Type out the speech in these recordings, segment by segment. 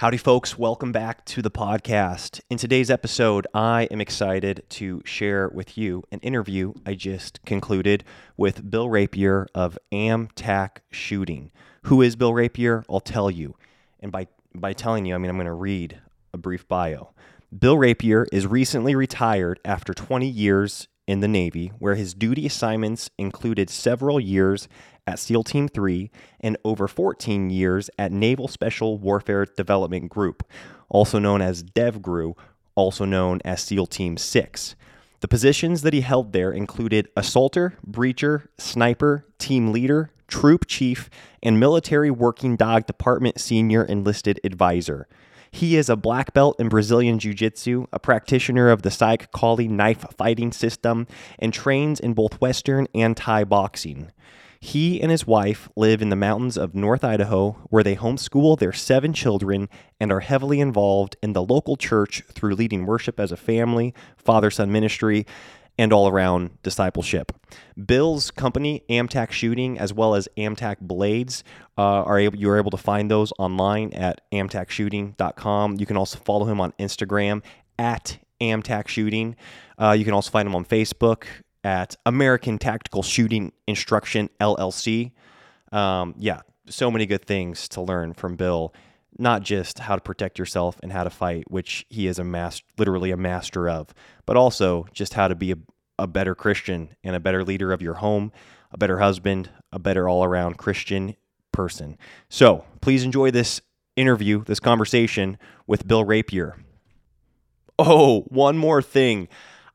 Howdy, folks. Welcome back to the podcast. In today's episode, I am excited to share with you an interview I just concluded with Bill Rapier of Amtac Shooting. Who is Bill Rapier? I'll tell you. And by, by telling you, I mean, I'm going to read a brief bio. Bill Rapier is recently retired after 20 years in the Navy, where his duty assignments included several years at SEAL Team 3 and over 14 years at Naval Special Warfare Development Group, also known as DevGRU, also known as SEAL Team 6. The positions that he held there included assaulter, breacher, sniper, team leader, troop chief, and military working dog department senior enlisted advisor. He is a black belt in Brazilian Jiu Jitsu, a practitioner of the Sayoc Kali knife fighting system, and trains in both Western and Thai boxing. He and his wife live in the mountains of North Idaho, where they homeschool their seven children and are heavily involved in the local church through leading worship as a family, father son ministry, and all around discipleship. Bill's company, Amtac Shooting, as well as Amtac Blades, uh, are able you're able to find those online at amtacshooting.com. You can also follow him on Instagram at Amtac Shooting. Uh, you can also find him on Facebook at American Tactical Shooting Instruction LLC. Um, yeah, so many good things to learn from Bill. Not just how to protect yourself and how to fight, which he is a master, literally a master of, but also just how to be a, a better Christian and a better leader of your home, a better husband, a better all around Christian person. So please enjoy this interview, this conversation with Bill Rapier. Oh, one more thing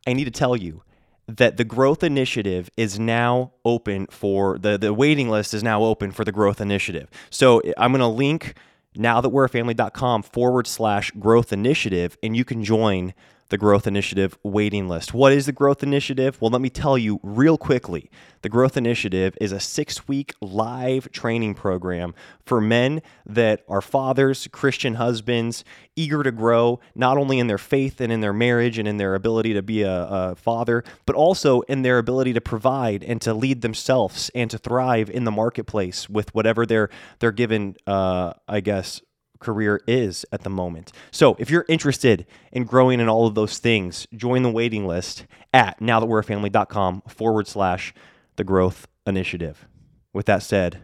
I need to tell you that the growth initiative is now open for the the waiting list is now open for the growth initiative. So I'm going to link now that we're a family.com forward slash growth initiative and you can join the Growth Initiative waiting list. What is the Growth Initiative? Well, let me tell you real quickly. The Growth Initiative is a six week live training program for men that are fathers, Christian husbands, eager to grow, not only in their faith and in their marriage and in their ability to be a, a father, but also in their ability to provide and to lead themselves and to thrive in the marketplace with whatever they're, they're given, uh, I guess, career is at the moment. So if you're interested in growing in all of those things, join the waiting list at nowthatwe'reafamily.com forward slash the growth initiative. With that said,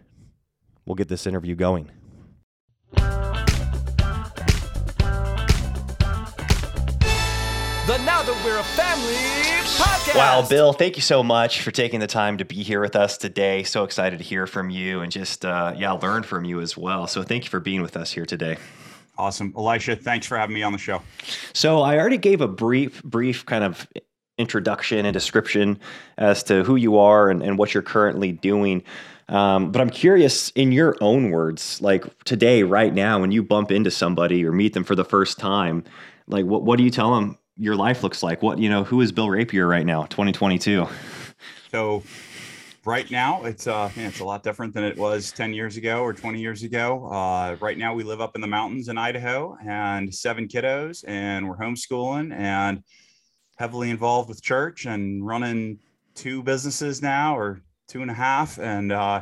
we'll get this interview going. The Now That We're a Family podcast. Wow, Bill, thank you so much for taking the time to be here with us today. So excited to hear from you and just, uh, yeah, learn from you as well. So thank you for being with us here today. Awesome. Elisha, thanks for having me on the show. So I already gave a brief, brief kind of introduction and description as to who you are and, and what you're currently doing. Um, but I'm curious, in your own words, like today, right now, when you bump into somebody or meet them for the first time, like what, what do you tell them your life looks like. What you know, who is Bill Rapier right now, 2022? So, right now it's uh, man, it's a lot different than it was 10 years ago or 20 years ago. Uh, right now we live up in the mountains in Idaho and seven kiddos, and we're homeschooling and heavily involved with church and running two businesses now or two and a half, and uh,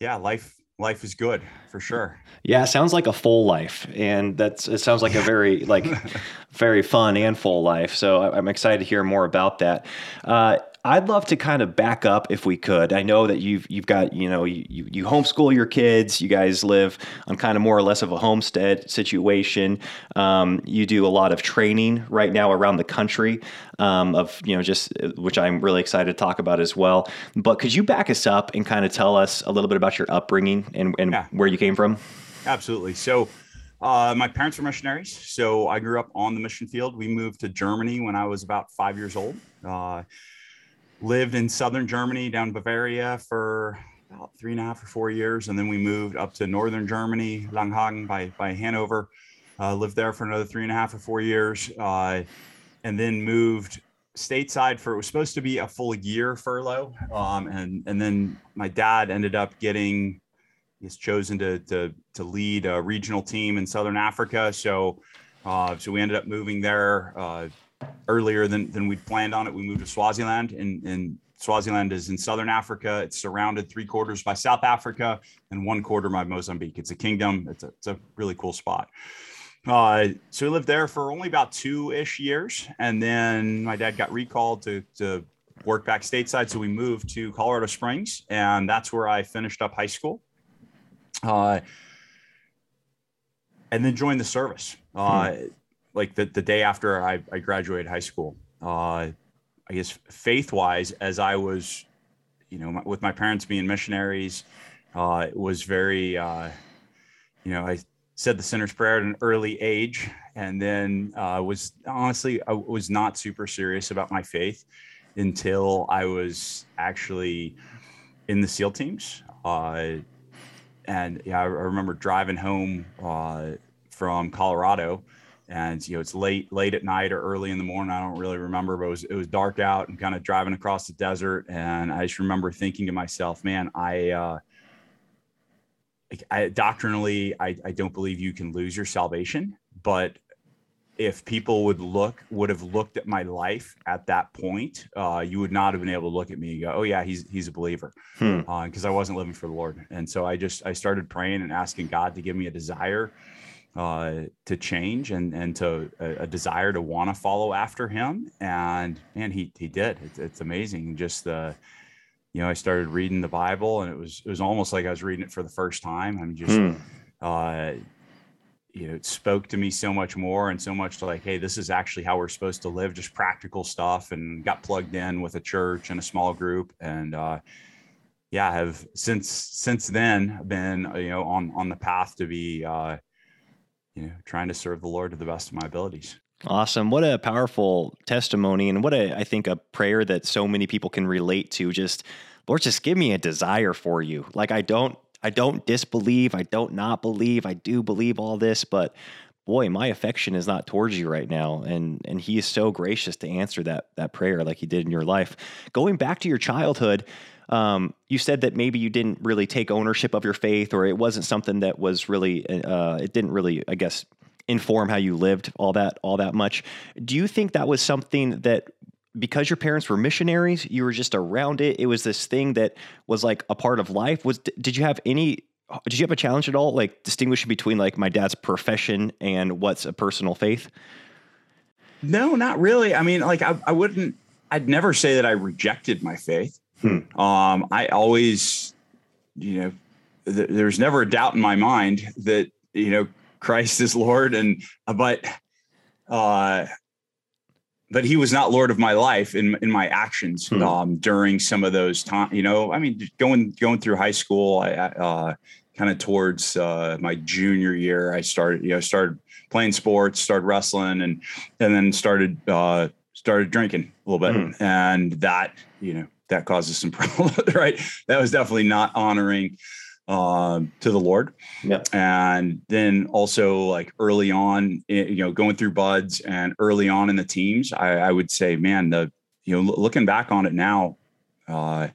yeah, life life is good for sure. Yeah, sounds like a full life, and that's it. Sounds like a very like very fun and full life. So I'm excited to hear more about that. Uh, I'd love to kind of back up if we could. I know that you've you've got you know you you homeschool your kids. You guys live on kind of more or less of a homestead situation. Um, you do a lot of training right now around the country um, of you know just which I'm really excited to talk about as well. But could you back us up and kind of tell us a little bit about your upbringing and, and yeah. where you came from? Absolutely. So. Uh, my parents were missionaries, so I grew up on the mission field. We moved to Germany when I was about five years old. Uh, lived in southern Germany, down Bavaria for about three and a half or four years, and then we moved up to northern Germany, Langenhagen by by Hanover. Uh, lived there for another three and a half or four years, uh, and then moved stateside for it was supposed to be a full year furlough, um, and and then my dad ended up getting he's chosen to to to lead a regional team in Southern Africa, so. Uh, so we ended up moving there uh, earlier than, than we'd planned on it. We moved to Swaziland and, in Swaziland is in southern Africa. It's surrounded three quarters by South Africa and one quarter by Mozambique. It's a kingdom. It's a, it's a really cool spot. Uh, so we lived there for only about two ish years. And then my dad got recalled to, to work back stateside. So we moved to Colorado Springs, and that's where I finished up high school. Uh, and then joined the service. Uh, hmm. Like the, the day after I, I graduated high school. Uh, I guess faith wise, as I was, you know, with my parents being missionaries, uh, it was very, uh, you know, I said the sinner's prayer at an early age, and then uh, was honestly I was not super serious about my faith until I was actually in the SEAL teams. Uh, and yeah, I remember driving home uh, from Colorado, and you know it's late, late at night or early in the morning. I don't really remember, but it was it was dark out and kind of driving across the desert. And I just remember thinking to myself, man, I. Uh, I, doctrinally, I, I don't believe you can lose your salvation, but if people would look would have looked at my life at that point uh, you would not have been able to look at me and go oh yeah he's he's a believer because hmm. uh, i wasn't living for the lord and so i just i started praying and asking god to give me a desire uh, to change and and to a, a desire to want to follow after him. And man he he did. It's, it's amazing. Just the you know i started reading the bible and it was it was almost like i was reading it for the first time. I'm just hmm. uh, you know, it spoke to me so much more and so much like, hey, this is actually how we're supposed to live, just practical stuff, and got plugged in with a church and a small group, and uh, yeah, have since since then been you know on on the path to be uh, you know trying to serve the Lord to the best of my abilities. Awesome. What a powerful testimony and what a I think a prayer that so many people can relate to just Lord just give me a desire for you. Like I don't I don't disbelieve. I don't not believe. I do believe all this, but boy, my affection is not towards you right now. And and he is so gracious to answer that that prayer like he did in your life. Going back to your childhood, um, you said that maybe you didn't really take ownership of your faith, or it wasn't something that was really, uh, it didn't really, I guess, inform how you lived all that all that much. Do you think that was something that because your parents were missionaries, you were just around it. It was this thing that was like a part of life. Was did you have any? Did you have a challenge at all, like distinguishing between like my dad's profession and what's a personal faith? No, not really. I mean, like I, I wouldn't. I'd never say that I rejected my faith. Hmm. Um, I always, you know, th- there's never a doubt in my mind that you know Christ is Lord, and but uh, but he was not Lord of my life in in my actions hmm. um, during some of those times. You know, I mean, going going through high school, I uh, kind of towards uh, my junior year, I started you know started playing sports, started wrestling, and and then started uh, started drinking a little bit, hmm. and that you know that causes some problems, right? That was definitely not honoring um, to the Lord. Yeah. And then also like early on, eh, you know, going through BUD/S and early on in the teams, I, I would say, man, the, you know, looking back on it now, uh,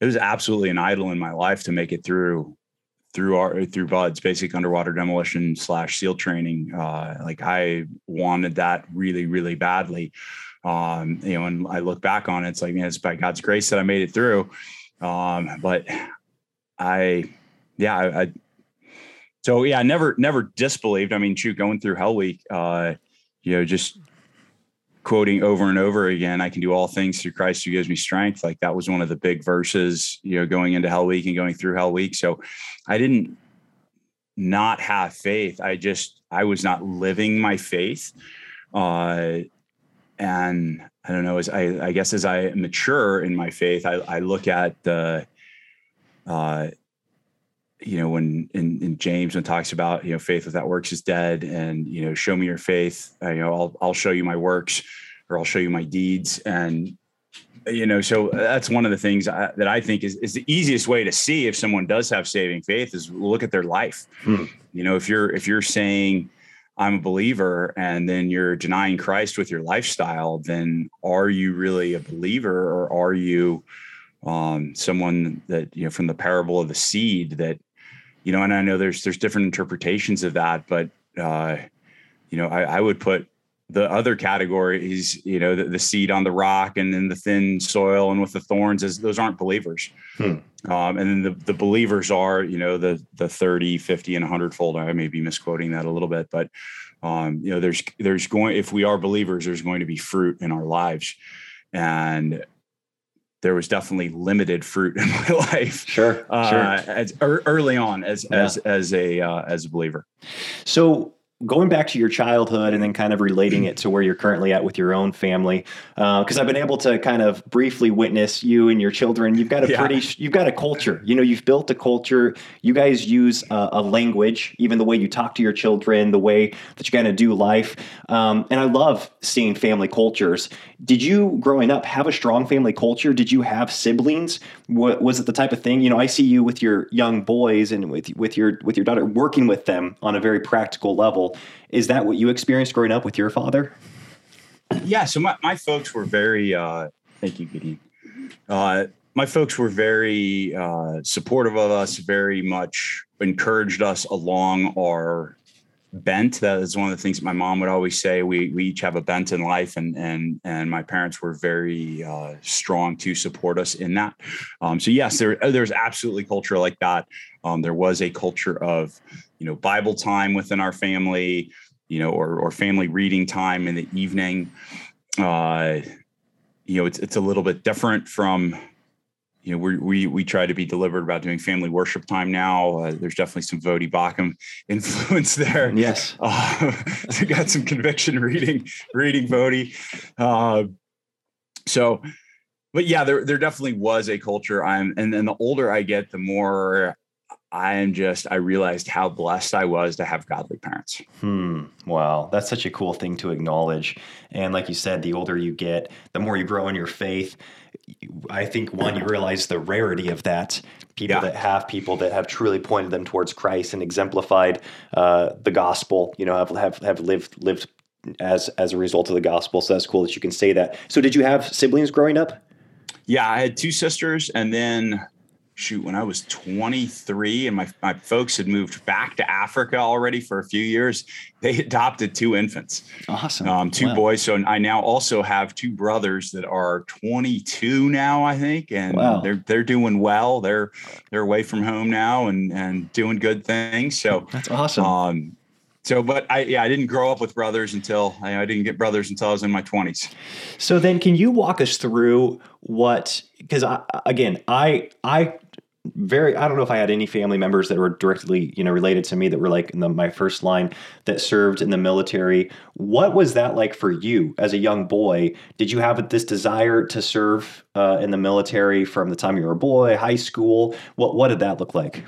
it was absolutely an idol in my life to make it through through our through BUD/S basic underwater demolition slash seal training uh, like i wanted that really really badly um, you know and i look back on it it's like man it's by god's grace that i made it through um, but I, yeah, I, I, so yeah, I never, never disbelieved. I mean, shoot, going through Hell Week, uh, you know, just quoting over and over again, I can do all things through Christ who gives me strength. Like that was one of the big verses, you know, going into Hell Week and going through Hell Week. So I didn't not have faith. I just, I was not living my faith. Uh, and I don't know, as I, I guess as I mature in my faith, I, I look at the, uh, you know, when in, in James when talks about you know faith without works is dead, and you know, show me your faith. Uh, you know, I'll I'll show you my works, or I'll show you my deeds, and you know, so that's one of the things I, that I think is is the easiest way to see if someone does have saving faith is look at their life. Hmm. You know, if you're if you're saying I'm a believer and then you're denying Christ with your lifestyle, then are you really a believer or are you um, someone that you know from the parable of the seed that you know and i know there's there's different interpretations of that but uh, you know I, I, would put the other category is you know the, the, seed on the rock and then the thin soil and with the thorns is those aren't believers hmm. um, and then the, the believers are you know the the 30 50 and 100 fold i may be misquoting that a little bit but um, you know there's there's going if we are believers there's going to be fruit in our lives and there was definitely limited fruit in my life. Sure, uh, sure. As early on, as yeah. as as a uh, as a believer. So going back to your childhood and then kind of relating it to where you're currently at with your own family because uh, i've been able to kind of briefly witness you and your children. You've got a yeah. pretty you've got a culture. You know you've built a culture. You guys use a, a language even the way you talk to your children the way that you kind of do life. Um, and i love seeing family cultures. Did you growing up have a strong family culture? Did you have siblings what, was it the type of thing you know i see you with your young boys and with with your with your daughter working with them on a very practical level. Is that what you experienced growing up with your father? Yeah so my, my folks were very uh thank you gideon. Uh my folks were very uh supportive of us very much encouraged us along our bent. That is one of the things my mom would always say. We we each have a bent in life, and and and my parents were very uh, strong to support us in that. Um, so yes, there there's absolutely culture like that. Um, there was a culture of you know Bible time within our family, you know, or or family reading time in the evening. Uh, you know, it's it's a little bit different from you know, we we we try to be deliberate about doing family worship time now. Uh, there's definitely some Voddie Baucham influence there. Yes, uh, got some conviction reading reading Voddie. Uh, so, but yeah, there there definitely was a culture. I'm, and then the older I get, the more I am just, I realized how blessed I was to have godly parents. Hmm. Wow. That's such a cool thing to acknowledge. And like you said, the older you get, the more you grow in your faith. I think one, you realize the rarity of that. People yeah. that have people that have truly pointed them towards Christ and exemplified uh, the gospel, you know, have, have, have lived, lived as, as a result of the gospel. So that's cool that you can say that. So did you have siblings growing up? Yeah, I had two sisters and then shoot, when I was 23 and my, my folks had moved back to Africa already for a few years, they adopted two infants. Awesome. Um, two wow. boys. So I now also have two brothers that are 22 now, I think, and wow. they're, they're doing well. They're, they're away from home now and, and doing good things. So that's awesome. Um, so but i yeah i didn't grow up with brothers until I, I, didn't get brothers until i was in my 20s so then can you walk us through what because again i i very i don't know if i had any family members that were directly you know related to me that were like in the, my first line that served in the military. What was that like for you as a young boy? Did you have this desire to serve uh, in the military from the time you were a boy high school? What what did that look like?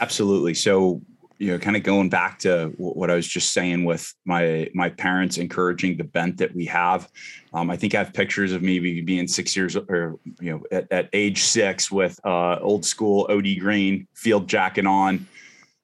Absolutely. So you know, kind of going back to what I was just saying with my my parents encouraging the bent that we have. Um, I think I have pictures of me being six years or you know at, at age six with uh, old school OD green field jacket on,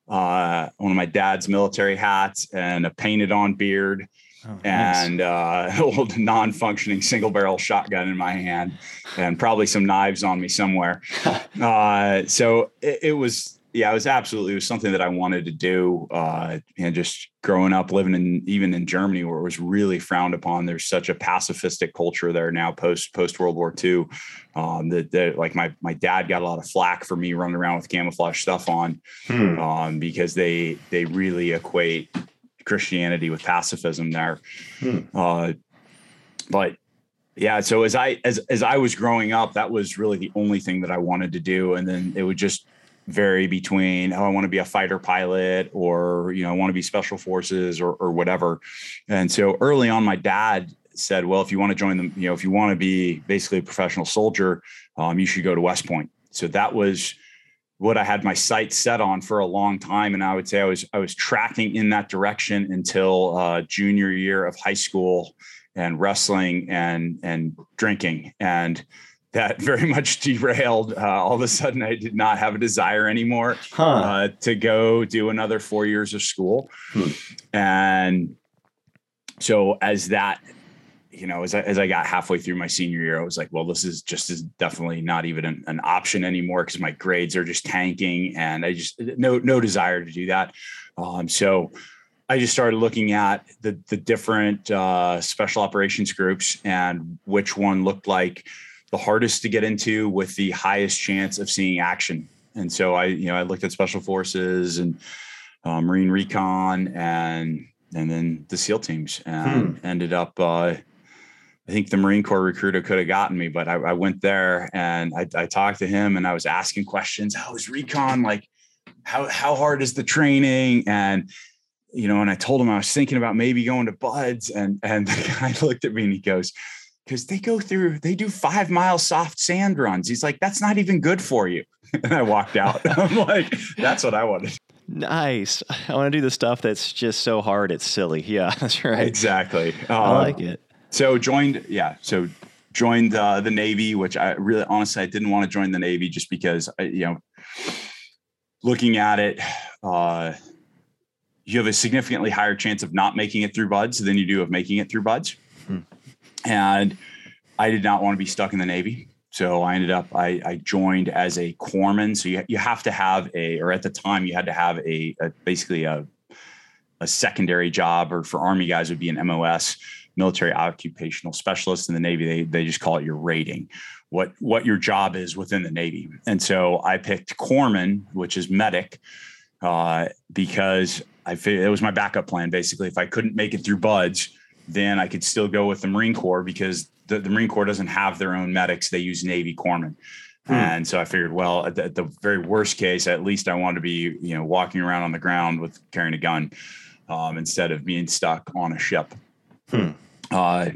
uh, one of my dad's military hats, and a painted on beard. Oh, and nice. uh, old non-functioning single barrel shotgun in my hand, and probably some knives on me somewhere. uh, so it, it was yeah, it was absolutely it was something that I wanted to do. Uh, and just growing up, living in even in Germany, where it was really frowned upon. There's such a pacifistic culture there now, post post World War II. Um, that, that like my my dad got a lot of flack for me running around with camouflage stuff on, hmm. um, because they they really equate Christianity with pacifism there. Hmm. Uh, but yeah so as i as as i was growing up that was really the only thing that i wanted to do and then it would just vary between oh i want to be a fighter pilot or you know i want to be special forces or, or whatever. And so early on my dad said well if you want to join them you know if you want to be basically a professional soldier um, you should go to west point. So that was what i had my sights set on for a long time and i would say i was i was tracking in that direction until uh, junior year of high school and wrestling and and drinking. And that very much derailed. Uh, all of a sudden, I did not have a desire anymore huh. uh, to go do another four years of school. Hmm. And so, as that, you know, as I, as I got halfway through my senior year, I was like, well, this is just is definitely not even an, an option anymore because my grades are just tanking, and I just no no desire to do that. Um, so I, I just started looking at the the different uh, special operations groups and which one looked like the hardest to get into with the highest chance of seeing action. And so I, you know, I looked at special forces and uh, Marine recon and and then the SEAL teams and hmm. ended up. Uh, I think the Marine Corps recruiter could have gotten me, but I, I went there and I, I, talked to him and I was asking questions. How is recon like? How how hard is the training? And you know, and I told him I was thinking about maybe going to BUD/S, and and the guy looked at me and he goes, "Because they go through, they do five mile soft sand runs." He's like, "That's not even good for you." And I walked out. I'm like, "That's what I wanted." Nice. I want to do the stuff that's just so hard it's silly. Yeah, that's right. Exactly. Um, I like it. So joined, yeah. So joined uh, the Navy, which I really honestly I didn't want to join the Navy just because I, you know, looking at it, uh, you have a significantly higher chance of not making it through BUD/S than you do of making it through BUD/S. Hmm. And I did not want to be stuck in the Navy. So I ended up, I, I, joined as a corpsman. So you, you have to have a, or at the time you had to have a, a basically a, a secondary job or for army guys would be an MOS military occupational specialist in the Navy. They, they just call it your rating, what, what your job is within the Navy. And so I picked corpsman, which is medic, uh, because I figured it was my backup plan. Basically, if I couldn't make it through BUD/S, then I could still go with the Marine Corps because the, the Marine Corps doesn't have their own medics; they use Navy corpsmen. Hmm. And so I figured, well, at the, at the, very worst case, at least I want to be, you know, walking around on the ground with carrying a gun um, instead of being stuck on a ship. Hmm. Uh,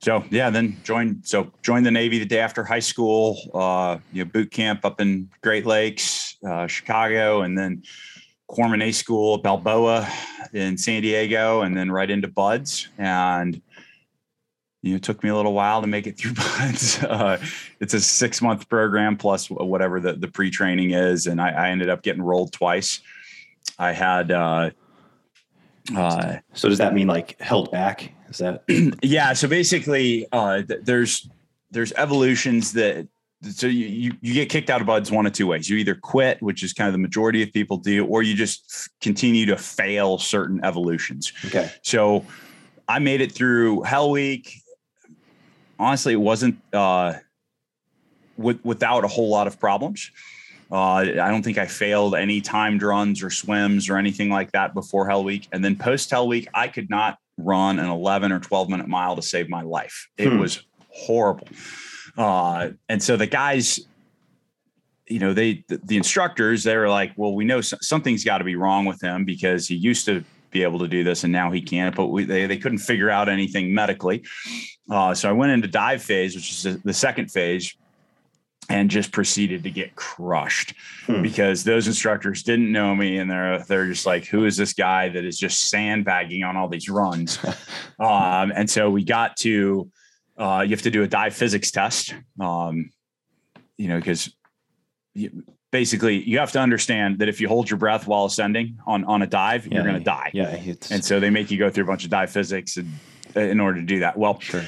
so yeah, then joined. So joined the Navy the day after high school. Uh, you know, boot camp up in Great Lakes, uh, Chicago, and then Corpsman A School, Balboa in San Diego, and then right into BUD/S. And you know, it took me a little while to make it through BUD/S. Uh, it's a six month program plus whatever the, the pre training is. And I, I, ended up getting rolled twice. I had, uh, uh, so does that mean like held back? Is that? yeah. So basically, uh, th- there's, there's evolutions that, so you, you, you get kicked out of BUD/S one of two ways. You either quit, which is kind of the majority of people do, or you just continue to fail certain evolutions. Okay. So I made it through Hell Week honestly, it wasn't uh, with, without a whole lot of problems. Uh, I don't think I failed any timed runs or swims or anything like that before Hell Week. And then post Hell Week, I could not run an 11 or 12 minute mile to save my life. It hmm. was horrible. Uh, and so the guys, you know, they, the, the instructors, they were like, well, we know something's got to be wrong with him because he used to be able to do this and now he can't, but we, they, they couldn't figure out anything medically. Uh, so I went into dive phase, which is the second phase, and just proceeded to get crushed hmm. because those instructors didn't know me and they're they're just like, who is this guy that is just sandbagging on all these runs? um, and so we got to uh, you have to do a dive physics test, um, you know, because basically you have to understand that if you hold your breath while ascending on on a dive, yeah, you're going to die. Yeah, and so they make you go through a bunch of dive physics and in order to do that. Well, sure.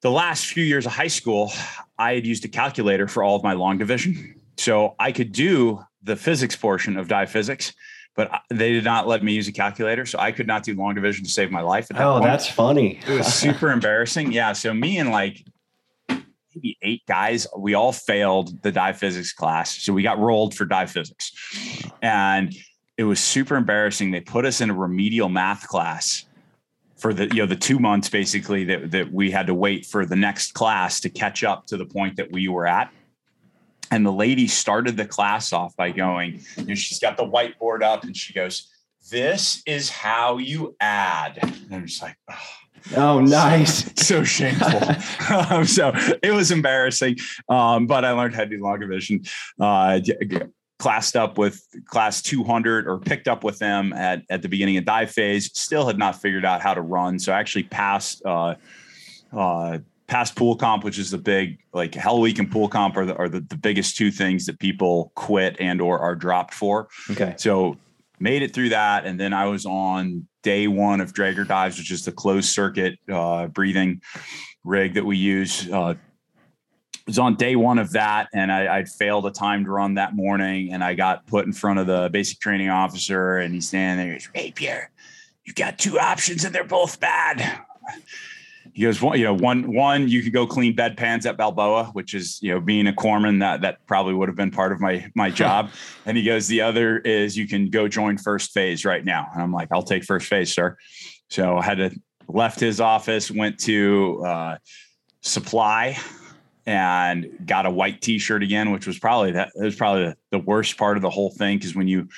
the last few years of high school, I had used a calculator for all of my long division. So I could do the physics portion of dive physics, but they did not let me use a calculator. So I could not do long division to save my life. That oh, point. that's funny. it was super embarrassing. Yeah. So me and like maybe eight guys, we all failed the dive physics class. So we got rolled for dive physics. And it was super embarrassing. They put us in a remedial math class for the you know the two months basically that that we had to wait for the next class to catch up to the point that we were at and the lady started the class off by going you know, she's got the whiteboard up and she goes this is how you add and i'm just like oh, Oh, nice. So, so shameful. um, so it was embarrassing. Um, but I learned how to do long division. Uh, classed up with class 200 or picked up with them at, at the beginning of dive phase still had not figured out how to run so i actually passed uh, uh, passed pool comp which is the big like hell week and pool comp are the, are the, the biggest two things that people quit and or are dropped for. Okay. So made it through that and then i was on day one of Draeger dives which is the closed circuit uh, breathing rig that we use. Uh, was on day one of that and I, would failed a timed run that morning and I got put in front of the basic training officer and he's standing there, he's Rapier, you got two options and they're both bad. He goes, one, you know, one, one, you could go clean bedpans at Balboa, which is, you know, being a corpsman, that, that probably would have been part of my, my job. and he goes, the other is you can go join first phase right now. And I'm like, I'll take first phase, sir. So I had to left his office, went to, uh, supply and got a white t-shirt again, which was probably that it was probably the, the worst part of the whole thing. Cause when you,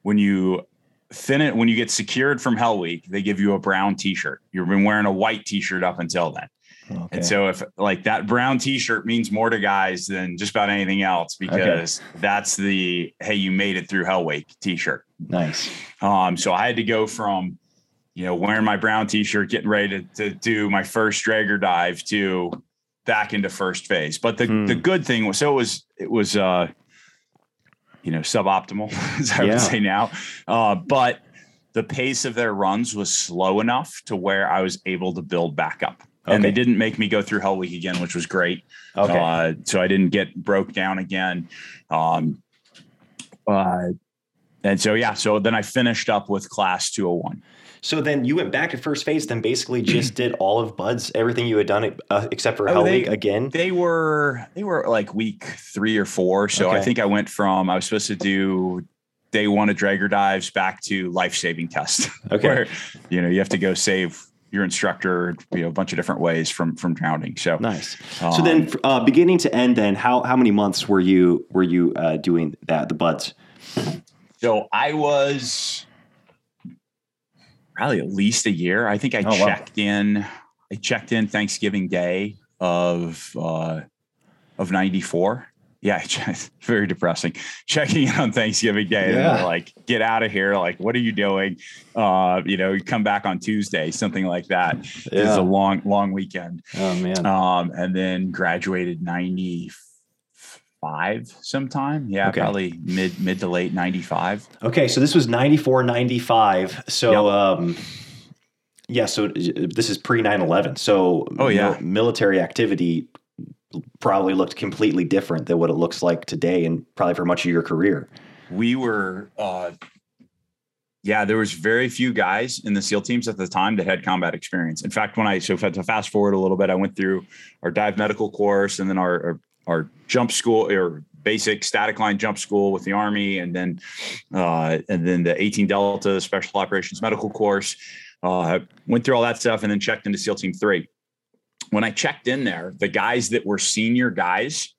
when you thin it, when you get secured from Hell Week, they give you a brown t-shirt. You've been wearing a white t-shirt up until then. Okay. And so if like that brown t-shirt means more to guys than just about anything else, because that's the, Hey, you made it through Hell Week t-shirt. nice. Um, so I had to go from, you know, wearing my brown t-shirt, getting ready to, to do my first Draeger dive to back into first phase. But the, Hmm. the good thing was, so it was, it was, uh, you know, suboptimal, as I Yeah. would say now. Uh, but the pace of their runs was slow enough to where I was able to build back up. And they didn't make me go through Hell Week again, which was great. Okay. Uh, so I didn't get broke down again. Um, uh, and so, yeah, so then I finished up with class 201. So then you went back to first phase, then basically just did all of BUD/S, everything you had done uh, except for Oh, Hell again. They were, they were like week three or four. So I think I went from, I was supposed to do day one of Draeger dives back to life saving test. Okay. where, you know, you have to go save your instructor, you know, a bunch of different ways from, from drowning. So, Nice. So um, then, uh, beginning to end, then how how many months were you were you uh, doing that the BUD/S? So I was probably at least a year. I think I Oh, wow. checked in. I checked in Thanksgiving Day of uh, of '94. Yeah, very depressing. Checking in on Thanksgiving Day, Yeah. like, "Get out of here!" Like, what are you doing? Uh, you know, you come back on Tuesday, something like that. It's a long, long weekend. Oh man. Um, and then graduated '95 sometime. Yeah, Okay. probably mid mid to late '95. Okay, so this was 94, 95. So, Yep. um, yeah, so this is pre 9 11. So, Oh, yeah. mil- military activity probably looked completely different than what it looks like today and probably for much of your career. we were uh yeah there was very few guys in the seal teams at the time that had combat experience in fact when i so to fast forward a little bit i went through our dive medical course and then our our, our jump school or basic static line jump school with the army and then uh and then the 18 delta special operations medical course. Uh went through all that stuff and then checked into seal team 3 when i checked in there the guys that were senior guys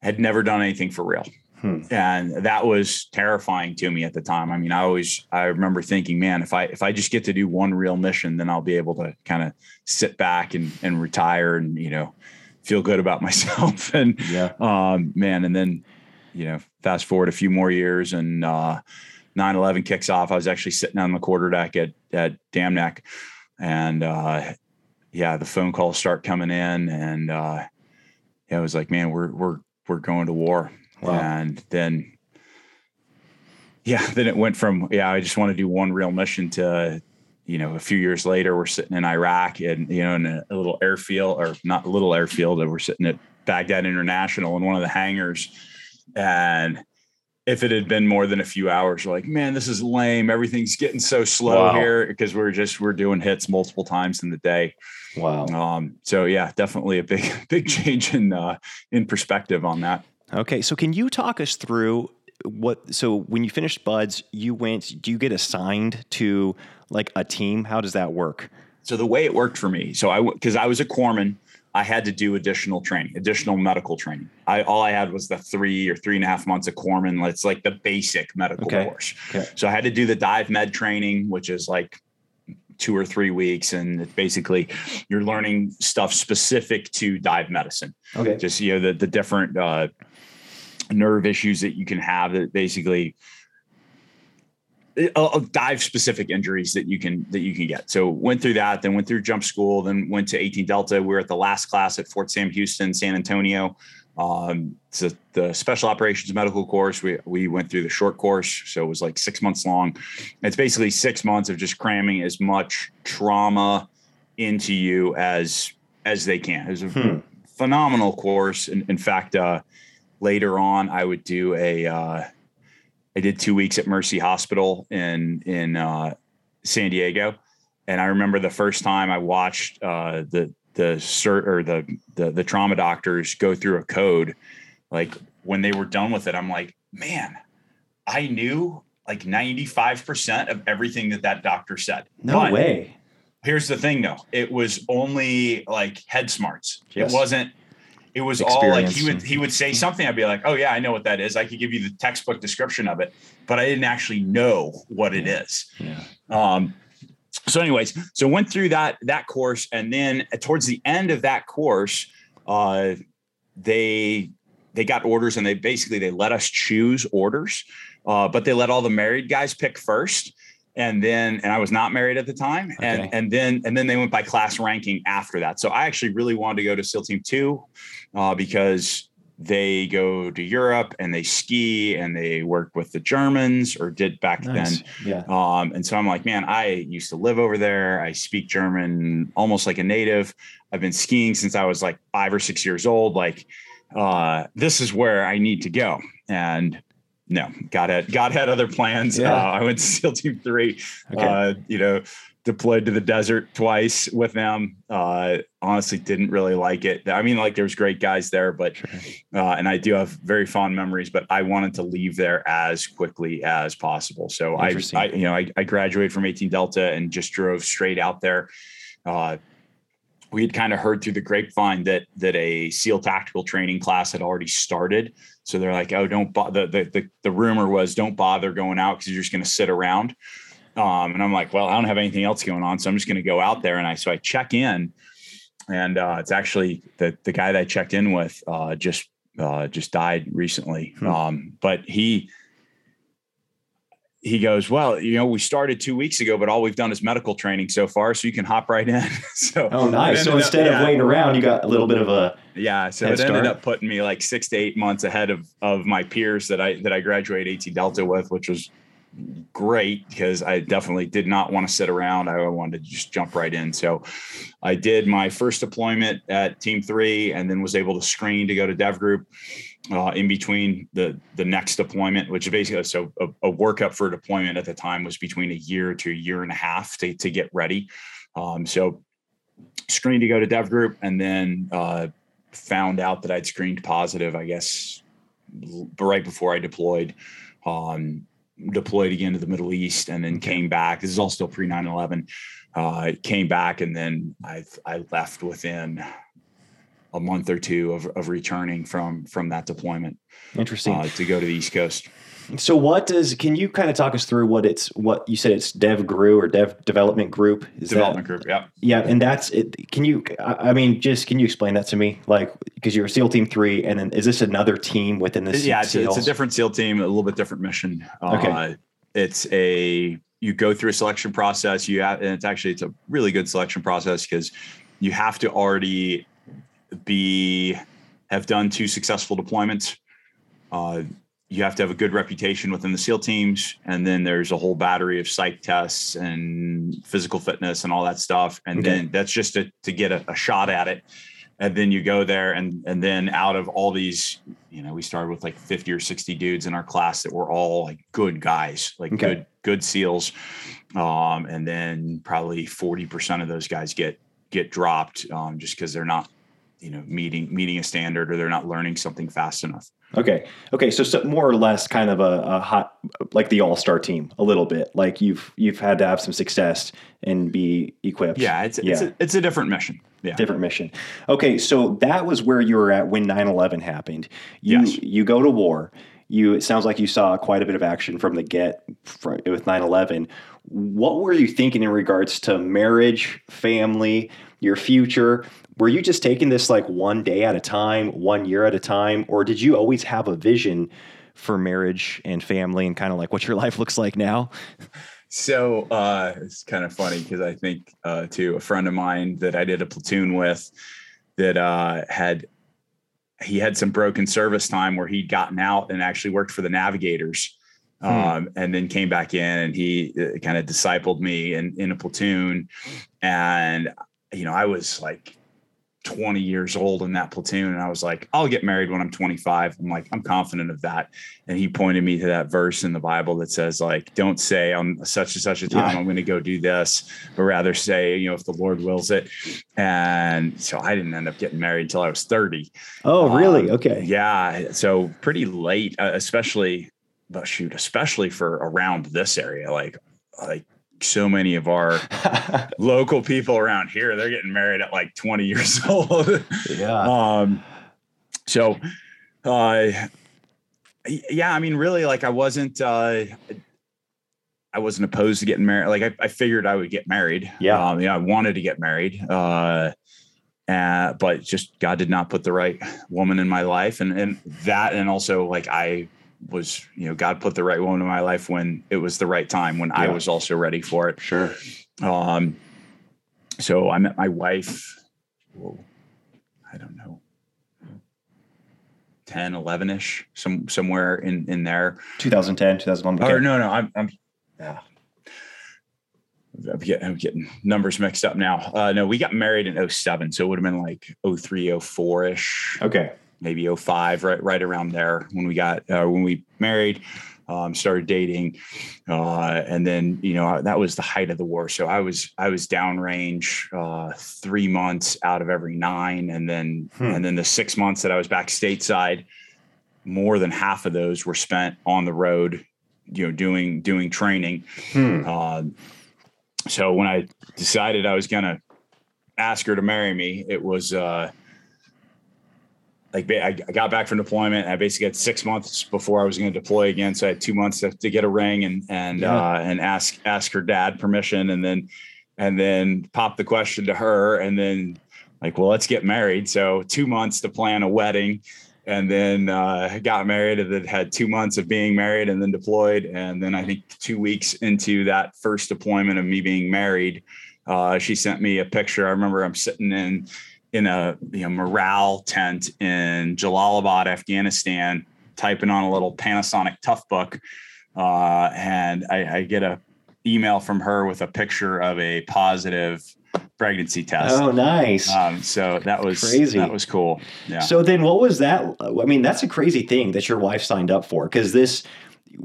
had never done anything for real. Hmm. and that was terrifying to me at the time. I mean i always i remember thinking man if i if i just get to do one real mission then i'll be able to kind of sit back and and retire and you know feel good about myself and Yeah. um man and then you know fast forward a few more years and uh 9-11 kicks off i was actually sitting on the quarterdeck at at dam neck and uh yeah the phone calls start coming in and uh yeah, I was like, man, we're we're we're going to war. Wow. And then yeah, then it went from yeah, I just want to do one real mission to you know, a few years later, we're sitting in Iraq and you know, in a, a little airfield or not a little airfield, and we're sitting at Baghdad International in one of the hangars. And if it had been more than a few hours, we're like, man, this is lame. Everything's getting so slow Wow. here because we're just we're doing hits multiple times in the day. Wow. Um, so yeah, definitely a big, big change in uh, in perspective on that. Okay, so can you talk us through what? So when you finished BUD/S, you went. Do you get assigned to like a team? How does that work? So the way it worked for me, so I because I was a corpsman, I had to do additional training, additional medical training. I all I had was the three or three and a half months of corpsman. It's like the basic medical Okay. course. Okay. So I had to do the dive med training, which is like two or three weeks, and it's basically you're learning stuff specific to dive medicine. Okay. just you know the the different uh, nerve issues that you can have that basically uh, uh, dive specific injuries that you can that you can get. So went through that, then went through jump school, then went to 18 Delta. We were at the last class at Fort Sam Houston, San Antonio. Um, so the special operations medical course, we we went through the short course, so it was like six months long. It's basically six months of just cramming as much trauma into you as as they can. It was a Hmm. phenomenal course. In, in fact, uh, later on, I would do a. Uh, I did two weeks at Mercy Hospital in in uh, San Diego, and I remember the first time I watched uh, the the cert or the, the the trauma doctors go through a code, like when they were done with it, I'm like, man, I knew like 95% of everything that that doctor said. No But way. Here's the thing though. It was only like head smarts. Yes. It wasn't it was all like he would he would say something I'd be like, "Oh yeah, I know what that is. I could give you the textbook description of it, but I didn't actually know what it is. Yeah. Um, so, anyways, so went through that that course, and then towards the end of that course, uh, they they got orders, and they basically they let us choose orders, uh, but they let all the married guys pick first, and then and I was not married at the time, Okay. and and then and then they went by class ranking after that. So I actually really wanted to go to SEAL Team Two uh, because they go to Europe and they ski and they work with the Germans or did back then. Yeah. Um, and so I'm like, man, I used to live over there. I speak German almost like a native. I've been skiing since I was like five or six years old. Like, uh, this is where I need to go. And no, God had God had other plans. Yeah. Uh, I went to SEAL Team Three. Okay. Uh, you know, deployed to the desert twice with them. Uh, honestly, didn't really like it. I mean, like there's great guys there, but Sure. uh, and I do have very fond memories, but I wanted to leave there as quickly as possible. So I, I, you know, I, I graduated from 18 Delta and just drove straight out there. Uh, we had kind of heard through the grapevine that that a SEAL tactical training class had already started. So they're like, "Oh, don't bother." The, the the rumor was, "Don't bother going out because you're just going to sit around." Um, and I'm like, "Well, I don't have anything else going on, so I'm just going to go out there." And I so I check in, and uh, it's actually the the guy that I checked in with uh, just uh, just died recently. Hmm. Um, but he he goes, well, you know, we started two weeks ago, but all we've done is medical training so far, so you can hop right in. so Oh, nice. So ended up- instead of yeah. waiting around, you got a little bit of a yeah, so it ended start. up putting me like six to eight months ahead of of my peers that I that I graduated 18 Delta with, which was great because I definitely did not want to sit around. I wanted to just jump right in. So I did my first deployment at Team Three, and then was able to screen to go to Dev Group uh, in between the the next deployment, which basically so a, a workup for deployment at the time was between a year to a year and a half to to get ready. Um, so screened to go to Dev Group, and then uh, found out that I'd screened positive, I guess, right before I deployed. Um, deployed again to the Middle East and then came back. This is all still pre 9 11. Uh, came back and then I, I left within a month or two of, of returning from from that deployment interesting. uh, to go to the East Coast. So what does can you kind of talk us through what it's what you said it's Dev Gru or Dev Development Group? Is Development that, group. Yeah. Yeah, and that's it. Can you? I mean, just can you explain that to me? Like, because you're SEAL Team Three, and then is this another team within this? yeah, it's, a- it's a different SEAL team, a little bit different mission. Okay. Uh, it's a you go through a selection process. You have, and it's actually it's a really good selection process because you have to already be have done two successful deployments. Uh, you have to have a good reputation within the SEAL teams, and then there's a whole battery of psych tests and physical fitness and all that stuff. And Okay. then that's just to, to get a, a shot at it. And then you go there, and and then out of all these, you know, we started with like 50 or 60 dudes in our class that were all like good guys, like Okay. good good SEAls. Um, and then probably 40% of those guys get get dropped um, just because they're not, you know, meeting meeting a standard or they're not learning something fast enough. Okay. Okay. So, so more or less, kind of a, a hot, like the All Star team, a little bit. Like you've you've had to have some success and be equipped. Yeah, it's it's a, it's a different mission. Yeah. different mission. Okay, so that was where you were at when 9/11 happened. You Yes. you go to war. You it sounds like you saw quite a bit of action from the get with 9/11. What were you thinking in regards to marriage, family, your future? Were you just taking this like one day at a time, one year at a time, or did you always have a vision for marriage and family and kind of like what your life looks like now? So uh, it's kind of funny because I think uh, to a friend of mine that I did a platoon with that uh, had he had some broken service time where he'd gotten out and actually worked for the Navigators, Hmm. um, and then came back in and he uh, kind of discipled me in in a platoon, and you know I was like 20 years old in that platoon. And I was like, I'll get married when I'm 25. I'm like, I'm confident of that. And he pointed me to that verse in the Bible that says, like, don't say on such and such a time, yeah. I'm going to go do this, but rather say, you know, if the Lord wills it. And so I didn't end up getting married until I was 30. Oh, really? Um, okay. Yeah. So pretty late, uh, especially, but shoot, especially for around this area, like, like so many of our local people around here. They're getting married at like 20 years old. Yeah. Um so uh yeah i mean really like i wasn't uh i wasn't opposed to getting married. Like i, I figured i would get married. Yeah. Um yeah i wanted to get married uh uh, but just God did not put the right woman in my life, and and that, and also like I was you know god put the right woman in my life when it was the right time when yeah. i was also ready for it sure um so i met my wife whoa, i don't know 10 11ish some somewhere in in there 2010 2011 or no no i'm i'm yeah I'm getting, I'm getting numbers mixed up now. Uh, no, we got married in 07. So it would have been like 03, 04 ish. Okay maybe 05, right, right around there when we got, uh, when we married, um, started dating. Uh, and then, you know, that was the height of the war. So I was, I was downrange, uh, three months out of every nine. And then, hmm. and then the six months that I was back stateside, more than half of those were spent on the road, you know, doing, doing training. Hmm. Uh, so when I decided I was going to ask her to marry me, it was, uh, like I got back from deployment. I basically had six months before I was going to deploy again, so I had two months to, to get a ring and and yeah. uh, and ask ask her dad permission, and then and then pop the question to her, and then like, well, let's get married. So two months to plan a wedding, and then uh, got married, and then had two months of being married, and then deployed, and then I think two weeks into that first deployment of me being married, uh, she sent me a picture. I remember I'm sitting in in a you know, morale tent in Jalalabad, Afghanistan, typing on a little Panasonic Toughbook, uh, and I, I, get a email from her with a picture of a positive pregnancy test. Oh, nice. Um, so that was crazy. That was cool. Yeah. So then, what was that? I mean, that's a crazy thing that your wife signed up for because this.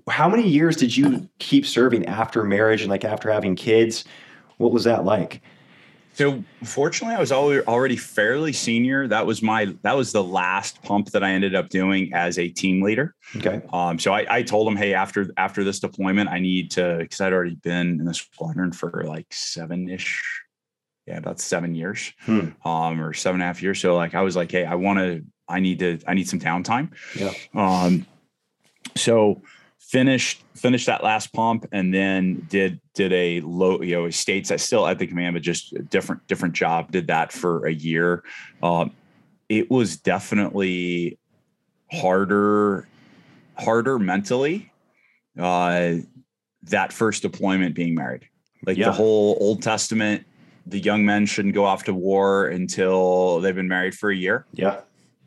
How many years did you keep serving after marriage and like after having kids? What was that like? So fortunately, I was already fairly senior. That was my that was the last pump that I ended up doing as a team leader. Okay. Um, so I, I told them, hey, after after this deployment, I need to because I'd already been in the squadron for like seven ish, yeah, about seven years, hmm. um, or seven and a half years. So like I was like, hey, I want to, I need to, I need some downtime. Yeah. Um. So finished finished that last pump and then did did a low you know states i still at the command but just different different job did that for a year. Um, it was definitely harder harder mentally uh, that first deployment being married. Like yeah. the whole old testament the young men shouldn't go off to war until they've been married for a year. Yeah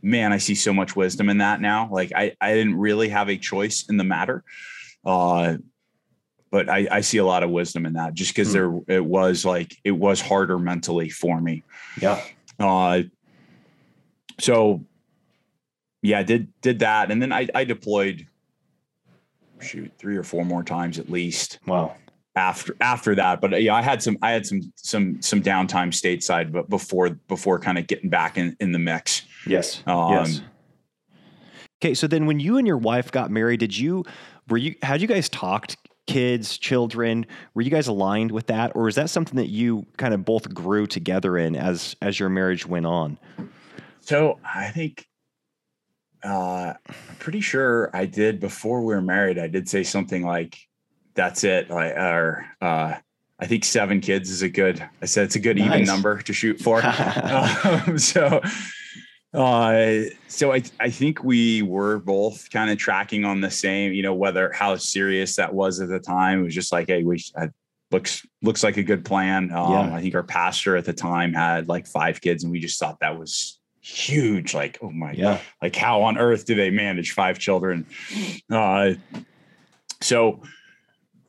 man, I see so much wisdom in that now. Like I, I didn't really have a choice in the matter. Uh, but I, I see a lot of wisdom in that just because mm. there it was like it was harder mentally for me. Yeah. Uh so yeah, did did that. And then I, I deployed shoot three or four more times at least. Wow after after that but yeah i had some i had some some some downtime stateside but before before kind of getting back in in the mix yes um, yes okay so then when you and your wife got married did you were you had you guys talked kids children were you guys aligned with that or is that something that you kind of both grew together in as as your marriage went on so i think uh i'm pretty sure i did before we were married i did say something like that's it. I, or uh, I think seven kids is a good. I said it's a good nice. even number to shoot for. um, so, uh, so I I think we were both kind of tracking on the same. You know whether how serious that was at the time. It was just like, hey, we I, looks looks like a good plan. Um, yeah. I think our pastor at the time had like five kids, and we just thought that was huge. Like, oh my, yeah. like how on earth do they manage five children? Uh, so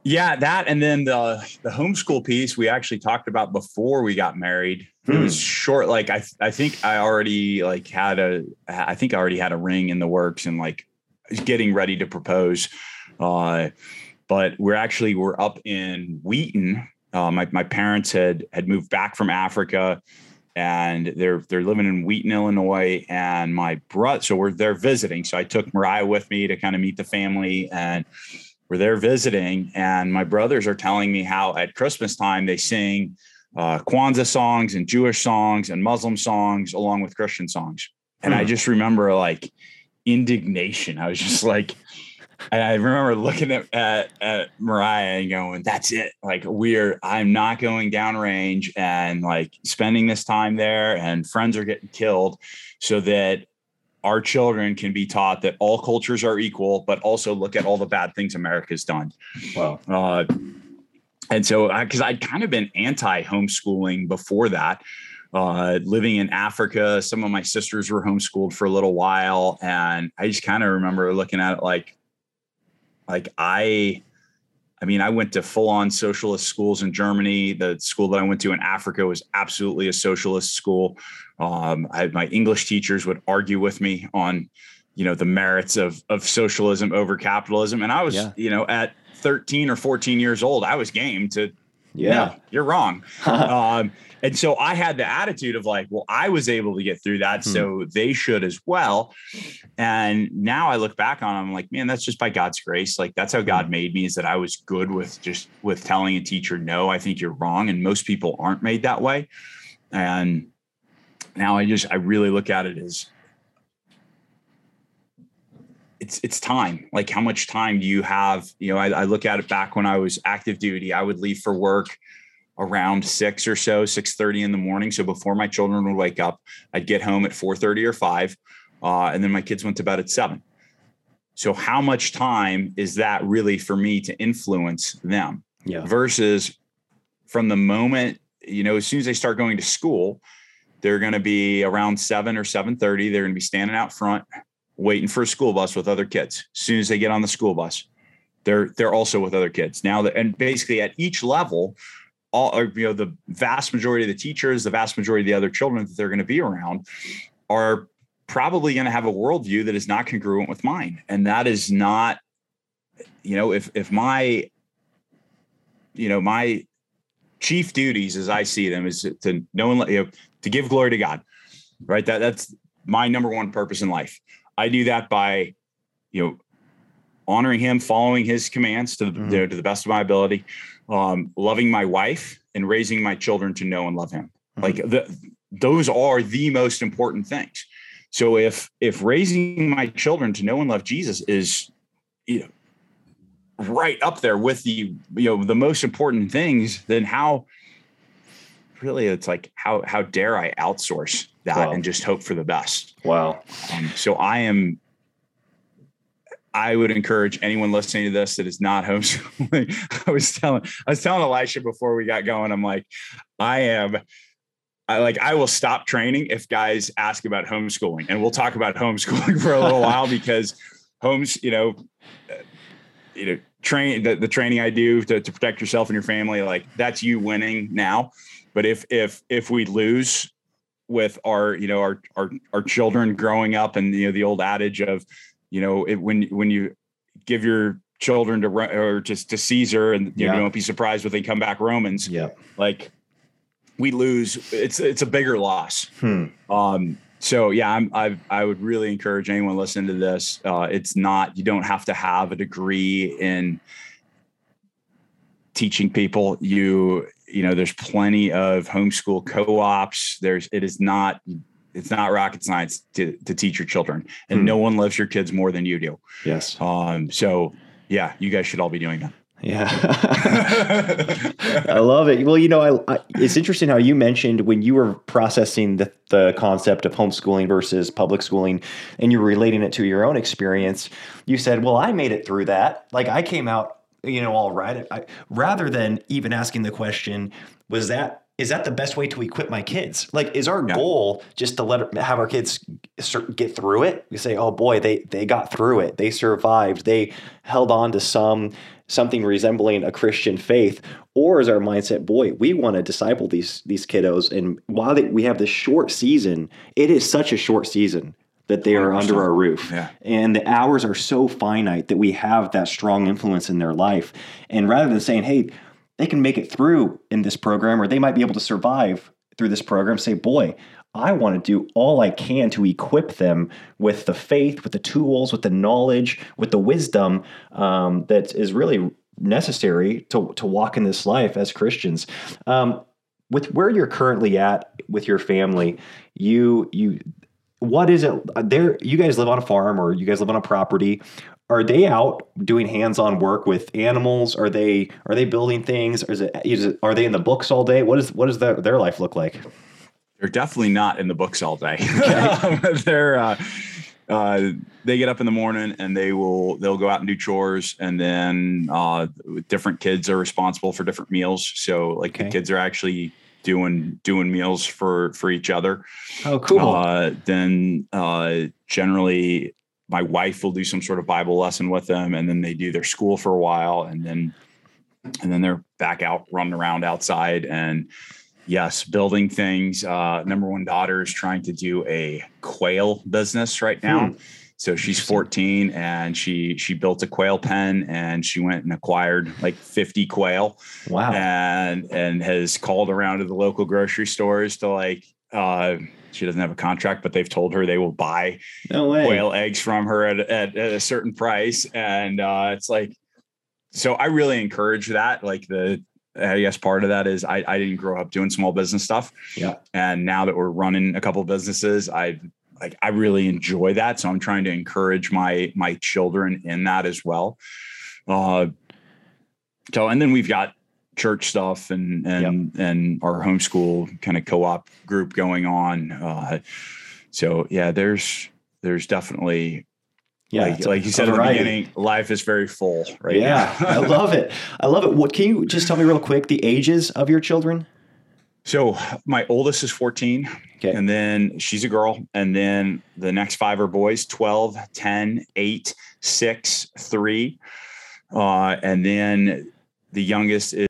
Yeah, that and then the the homeschool piece we actually talked about before we got married. It Hmm. was short. Like I I think I already like had a I think I already had a ring in the works and like getting ready to propose. Uh, but we're actually we're up in Wheaton. Uh, my my parents had had moved back from Africa, and they're they're living in Wheaton, Illinois. And my brother, so we're there visiting. So I took Mariah with me to kind of meet the family, and we're there visiting. And my brothers are telling me how at Christmas time they sing uh, Kwanzaa songs and Jewish songs and Muslim songs along with Christian songs. And I Hmm. just remember like indignation. I was just like, and I remember looking at, at, at Mariah and going, that's it. Like we're, I'm not going downrange and like spending this time there and friends are getting killed so that our children can be taught that all cultures are equal, but also look at all the bad things America's done. Wow. Uh, and so, because I'd kind of been anti homeschooling before that, uh, living in Africa, some of my sisters were homeschooled for a little while. And I just kind of remember looking at it like, like I, I mean, I went to full on socialist schools in Germany. The school that I went to in Africa was absolutely a socialist school. Um, I, had my English teachers would argue with me on, you know, the merits of of socialism over capitalism, and I was, Yeah. you know, at 13 or 14 years old, I was game to, Yeah. no, you're wrong. um, and so I had the attitude of like, well, I was able to get through that, Hmm. so they should as well. And now I look back on, it, I'm like, man, that's just by God's grace. Like that's how God made me. Is that I was good with just with telling a teacher, no, I think you're wrong, and most people aren't made that way. And now I just I really look at it as it's it's time. Like how much time do you have? You know, I, I look at it back when I was active duty. I would leave for work around six or so, six thirty in the morning. So before my children would wake up, I'd get home at four thirty or five, uh, and then my kids went to bed at seven. So how much time is that really for me to influence them? Yeah. versus from the moment you know as soon as they start going to school they're going to be around 7 or 7.30 they're going to be standing out front waiting for a school bus with other kids. As soon as they get on the school bus they're they're also with other kids. Now that and basically at each level all you know the vast majority of the teachers the vast majority of the other children that they're going to be around are probably going to have a worldview that is not congruent with mine. And that is not you know if if my you know my chief duties as i see them is to and let you know, to give glory to god right that that's my number one purpose in life i do that by you know honoring him following his commands to, the Mhm. you to the best of my ability um, loving my wife and raising my children to know and love him Mhm. like the, those are the most important things so if if raising my children to know and love jesus is you know right up there with the you know the most important things then how really it's like how how dare i outsource that Wow. and just hope for the best Wow. um, so i am i would encourage anyone listening to this that is not homeschooling i was telling i was telling elisha before we got going i'm like i am I like I will stop training if guys ask about homeschooling and we'll talk about homeschooling for a little while because homes, you know, uh, you know, train the, the training I do to, to protect yourself and your family, like that's you winning now. But if if if we lose with our, you know, our our our children growing up and you know the old adage of, you know, it, when when you give your children to or just to Caesar and you know, Yeah. don't be surprised when they come back Romans Yeah. like we lose it's it's a bigger loss Hmm. um so yeah i'm i i would really encourage anyone listening to this uh it's not you don't have to have a degree in teaching people you you know there's plenty of homeschool co-ops there's it is not it's not rocket science to, to teach your children and Hmm. no one loves your kids more than you do Yes. um so yeah you guys should all be doing that Yeah. I love it. Well, you know, I, I, it's interesting how you mentioned when you were processing the, the concept of homeschooling versus public schooling and you were relating it to your own experience. You said, Well, I made it through that. Like I came out, you know, all right. I, rather than even asking the question, Was that is that the best way to equip my kids? Like, is our yeah. goal just to let have our kids get through it? We say, oh boy, they they got through it, they survived, they held on to some something resembling a Christian faith, or is our mindset, boy, we want to disciple these these kiddos, and while they, we have this short season, it is such a short season that they are under our roof. Yeah. And the hours are so finite that we have that strong influence in their life. And rather than saying, hey, they can make it through in this program or they might be able to survive through this program, say, boy, I want to do all I can to equip them with the faith, with the tools, with the knowledge, with the wisdom um, that is really necessary to, to walk in this life as Christians. Um, with where you're currently at with your family, you you what is it there you guys live on a farm or you guys live on a property. Are they out doing hands-on work with animals? Are they are they building things? Or is it, is it are they in the books all day? What is what does their, their life look like? They're definitely not in the books all day. Okay. they're uh, uh, they get up in the morning and they will they'll go out and do chores and then uh, different kids are responsible for different meals. So like okay. the kids are actually doing doing meals for for each other. Oh, cool. Uh, then uh, generally, my wife will do some sort of Bible lesson with them, and then they do their school for a while, and then and then they're back out running around outside and yes building things uh, number one daughter is trying to do a quail business right now hmm. So she's 14 and she she built a quail pen and she went and acquired like 50 quail. Wow. And and has called around to the local grocery stores to like uh she doesn't have a contract, but they've told her they will buy no quail eggs from her at, at, at a certain price. And uh, it's like, so I really encourage that. Like the, I guess part of that is I, I didn't grow up doing small business stuff. Yeah. And now that we're running a couple businesses, I've like I really enjoy that. So I'm trying to encourage my my children in that as well. Uh, so and then we've got church stuff and and yep. and our homeschool kind of co-op group going on. Uh, so yeah, there's there's definitely yeah, like, like you said at the beginning, life is very full, right? Yeah, I love it. I love it. What can you just tell me real quick the ages of your children? So my oldest is 14. Okay. And then she's a girl. And then the next five are boys 12, 10, 8, 6, 3. Uh, and then the youngest is.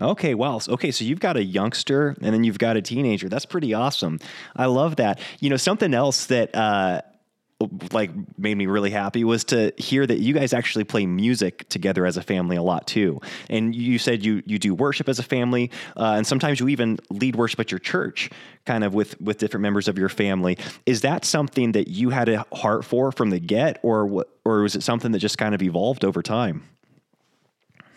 Okay, wow. Okay, so you've got a youngster and then you've got a teenager. That's pretty awesome. I love that. You know, something else that uh, like made me really happy was to hear that you guys actually play music together as a family a lot too. And you said you you do worship as a family, uh, and sometimes you even lead worship at your church, kind of with with different members of your family. Is that something that you had a heart for from the get, or or was it something that just kind of evolved over time?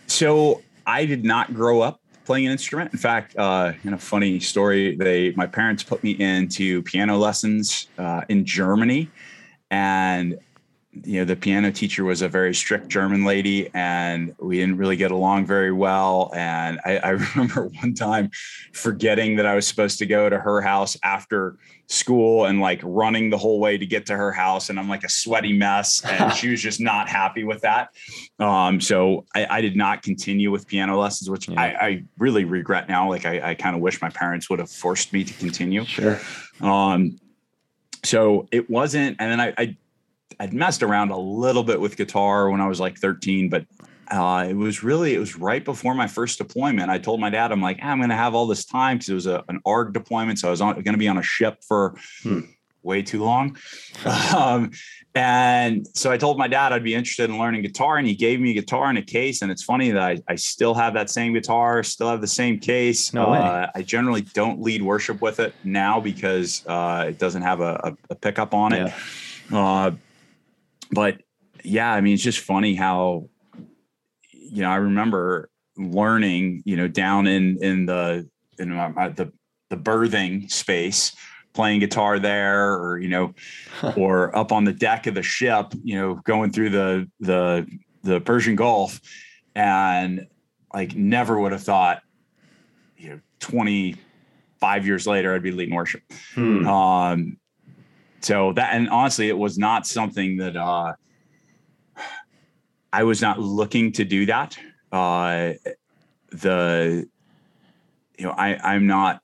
So I did not grow up playing an instrument. In fact, uh, in a funny story, they my parents put me into piano lessons uh, in Germany and you know the piano teacher was a very strict german lady and we didn't really get along very well. And I, I, remember one time forgetting that i was supposed to go to her house after school and like running the whole way to get to her house and i'm like a sweaty mess and she was just not happy with that. Um, so I, I, did not continue with piano lessons which yeah. I, I, really regret now. Like i, I kind of wish my parents would have forced me to continue. Sure. Um, so it wasn't, and then I, I I'd messed around a little bit with guitar when I was like 13, but uh, it was really it was right before my first deployment. I told my dad, I'm like, ah, I'm going to have all this time because it was a, an ARG deployment, so I was going to be on a ship for hmm. Way too long. Um, and so I told my dad I'd be interested in learning guitar, and he gave me a guitar and a case. And it's funny that I, I still have that same guitar, still have the same case. No uh, I generally don't lead worship with it now because uh, it doesn't have a, a, a pickup on it. Yeah. Uh, but yeah, I mean, it's just funny how, you know, I remember learning, you know, down in in the in my, the the berthing space playing guitar there or you know or up on the deck of the ship you know going through the the the persian gulf. And like never would have thought you know 25 years later i'd be leading worship. Hmm. um so that and honestly it was not something that uh i was not looking to do that. Uh the you know, I I'm not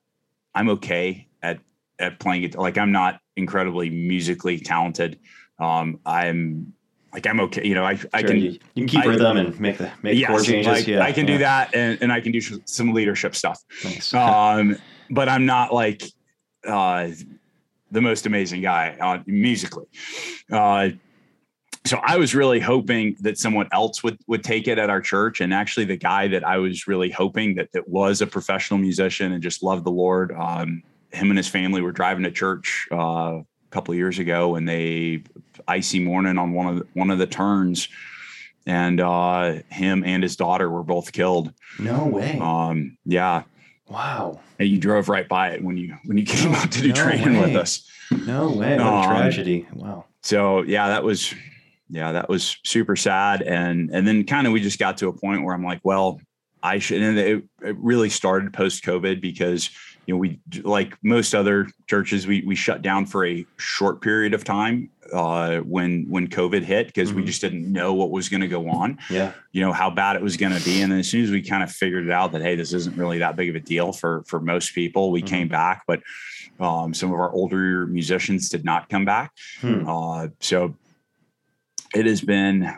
I'm okay at at playing it. Like I'm not incredibly musically talented. Um, I'm like I'm okay. You know, I I can you, can keep I- rhythm and make the make chord changes. like, yeah, I can do that, and, and I can do sh- some leadership stuff. Nice. Um, but I'm not like uh, the most amazing guy uh, musically. Uh, so I was really hoping that someone else would would take it at our church, and actually the guy that I was really hoping that that was a professional musician and just loved the Lord. Um, him and his family were driving to church uh, a couple of years ago, and they icy morning on one of the, one of the turns, and uh, him and his daughter were both killed. no way. Um, yeah, wow. and you drove right by it when you when you came out to do No training with us. No way. What a Um, tragedy. Wow. So yeah, that was yeah, that was super sad. And and then kind of we just got to a point where I'm like, well, I should. And it, it really started post COVID because you know we like most other churches we we shut down for a short period of time uh, when when COVID hit because we Mhm. just didn't know what was going to go on. Yeah. you know how bad it was going to be and then as soon as we kind of figured it out that hey this isn't really that big of a deal for for most people we Mhm. came back but um, some of our older musicians did not come back Hmm. uh, so it has been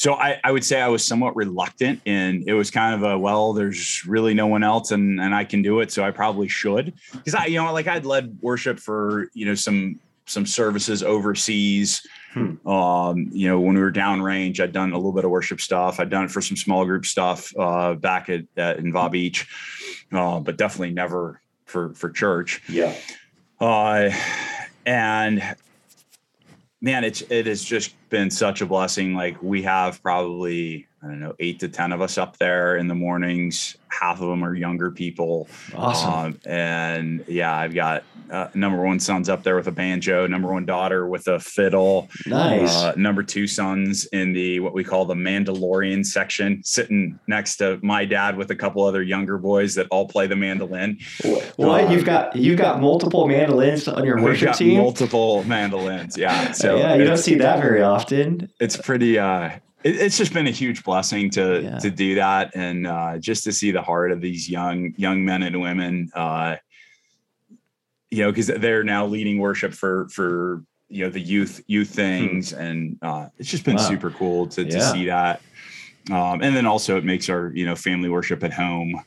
so I, I would say I was somewhat reluctant and it was kind of a well there's really no one else and and I can do it. So I probably should. Because I you know like I'd led worship for you know some some services overseas. Hmm. um you know when we were downrange I'd done a little bit of worship stuff. I'd done it for some small group stuff uh back at, at in Va Beach uh, but definitely never for for church. Yeah. uh, and man, it's it is just been such a blessing. Like we have probably I don't know eight to ten of us up there in the mornings. Half of them are younger people. Awesome. Um, and yeah, I've got uh, number one sons up there with a banjo. Number one daughter with a fiddle. nice. Uh, number two sons in the what we call the Mandalorian section, sitting next to my dad with a couple other younger boys that all play the mandolin. what uh, you've got? You've got multiple mandolins on your worship got team. multiple mandolins. Yeah. So yeah, you don't see that very often. It's pretty uh it, it's just been a huge blessing to Yeah. to do that and uh just to see the heart of these young young men and women uh you know because they're now leading worship for for you know the youth youth things and uh it's just been Hmm. Wow. super cool to, to Yeah. see that um and then also it makes our you know family worship at home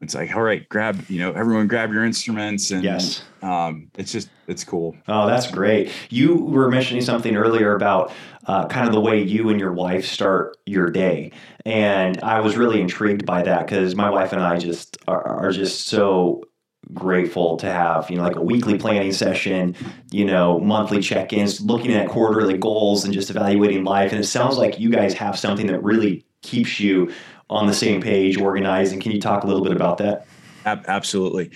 it's like all right grab you know everyone grab your instruments and Yes. um it's just it's cool Oh, that's great. You were mentioning something earlier about uh, kind of the way you and your wife start your day. And I was really intrigued by that because my wife and I just are, are just so grateful to have, you know, like a weekly planning session, you know, monthly check ins, looking at quarterly goals and just evaluating life. And it sounds like you guys have something that really keeps you on the same page, organized. And can you talk a little bit about that? Absolutely.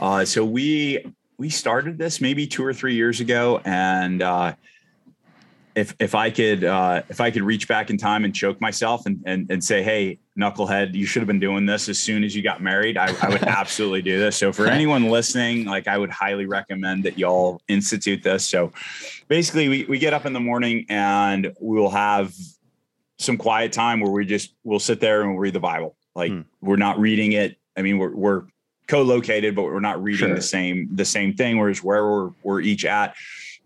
Uh, so we we started this maybe two or three years ago, and uh, if if I could uh, if I could reach back in time and choke myself and and, and say, hey, knucklehead, you should have been doing this as soon as you got married. I, I would absolutely do this. So for anyone listening, like I would highly recommend that y'all institute this. So basically, we we get up in the morning and we will have some quiet time where we just we'll sit there and we'll read the Bible. Like Hmm. we're not reading it. I mean, we're we're co-located, but we're not reading Sure. the same the same thing. Whereas where we're we're each at,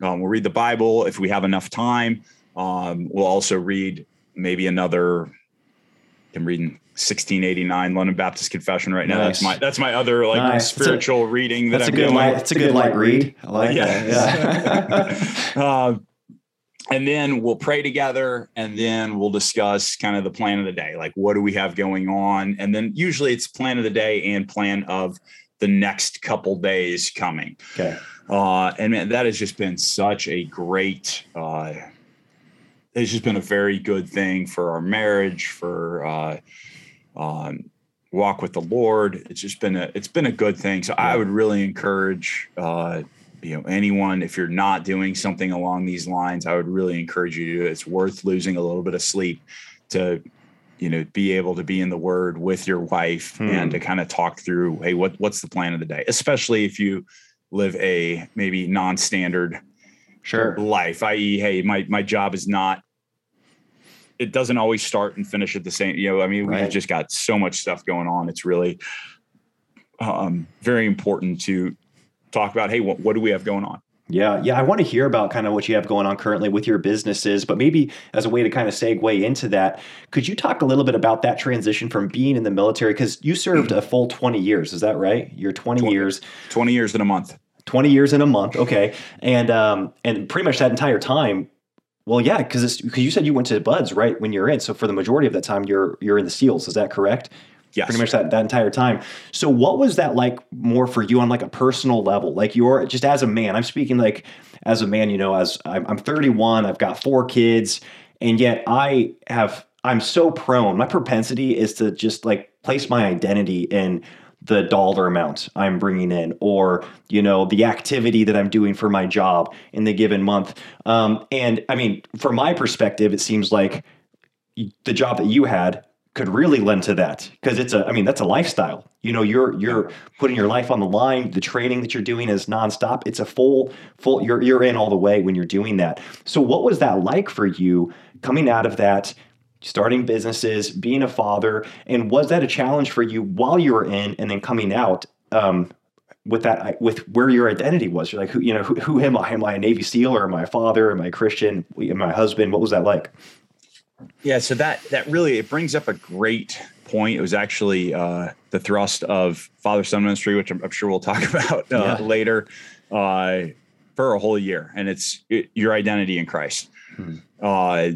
um, we'll read the Bible if we have enough time. Um, we'll also read maybe another. I'm reading 1689 London Baptist Confession right now. That's my that's my other like Nice. That's a- spiritual reading that That's a I'm good doing. light. That's a good light read. I like Yes. that. Yeah. uh, and then we'll pray together and then we'll discuss kind of the plan of the day like what do we have going on? And then usually it's plan of the day and plan of the next couple days coming. Okay. uh, and man, that has just been such a great uh, it's just been a very good thing for our marriage for uh, um, walk with the lord. It's just been a it's been a good thing. So i would really encourage uh, you know anyone if you're not doing something along these lines i would really encourage you to do it. It's worth losing a little bit of sleep to you know be able to be in the word with your wife Hmm. and to kind of talk through hey what what's the plan of the day? Especially if you live a maybe non-standard Sure. life i.e hey my my job is not it doesn't always start and finish at the same you know i mean we've just got so much stuff going on. It's really um, very important to talk about. Hey, what, what do we have going on? Yeah, yeah. I want to hear about kind of what you have going on currently with your businesses, but maybe as a way to kind of segue into that, could you talk a little bit about that transition from being in the military? Because you served a full 20 years, is that right? You're 20, 20 years. 20 years in a month. 20 years in a month. Okay. And um and pretty much that entire time well, yeah, because because you said you went to BUD/S right when you're in. So for the majority of that time, you're you're in the SEALs. Is that correct? Yes. Pretty much that, that entire time. So what was that like more for you on like a personal level? Like you're just as a man, I'm speaking like as a man, you know, as I'm, I'm 31, I've got four kids, and yet I have, I'm so prone, my propensity is to just like place my identity in the dollar amount I'm bringing in, or you know the activity that I'm doing for my job in the given month. Um, and I mean, from my perspective, it seems like the job that you had could really lend to that because it's a i mean that's a lifestyle. You know you're you're putting your life on the line. The training that you're doing is nonstop. It's a full full you're you're in all the way when you're doing that. So what was that like for you coming out of that starting businesses being a father? And was that a challenge for you while you were in and then coming out um, with that with where your identity was? You're like who you know who, who am i? Am i a navy seal or am i a father? Am i a christian? Am i a husband? What was that like yeah, so that that really it brings up a great point. It was actually uh, the thrust of Father Son Ministry, which I'm, I'm sure we'll talk about uh, yeah. later, uh, for a whole year, and it's it, your identity in Christ. Hmm. Uh,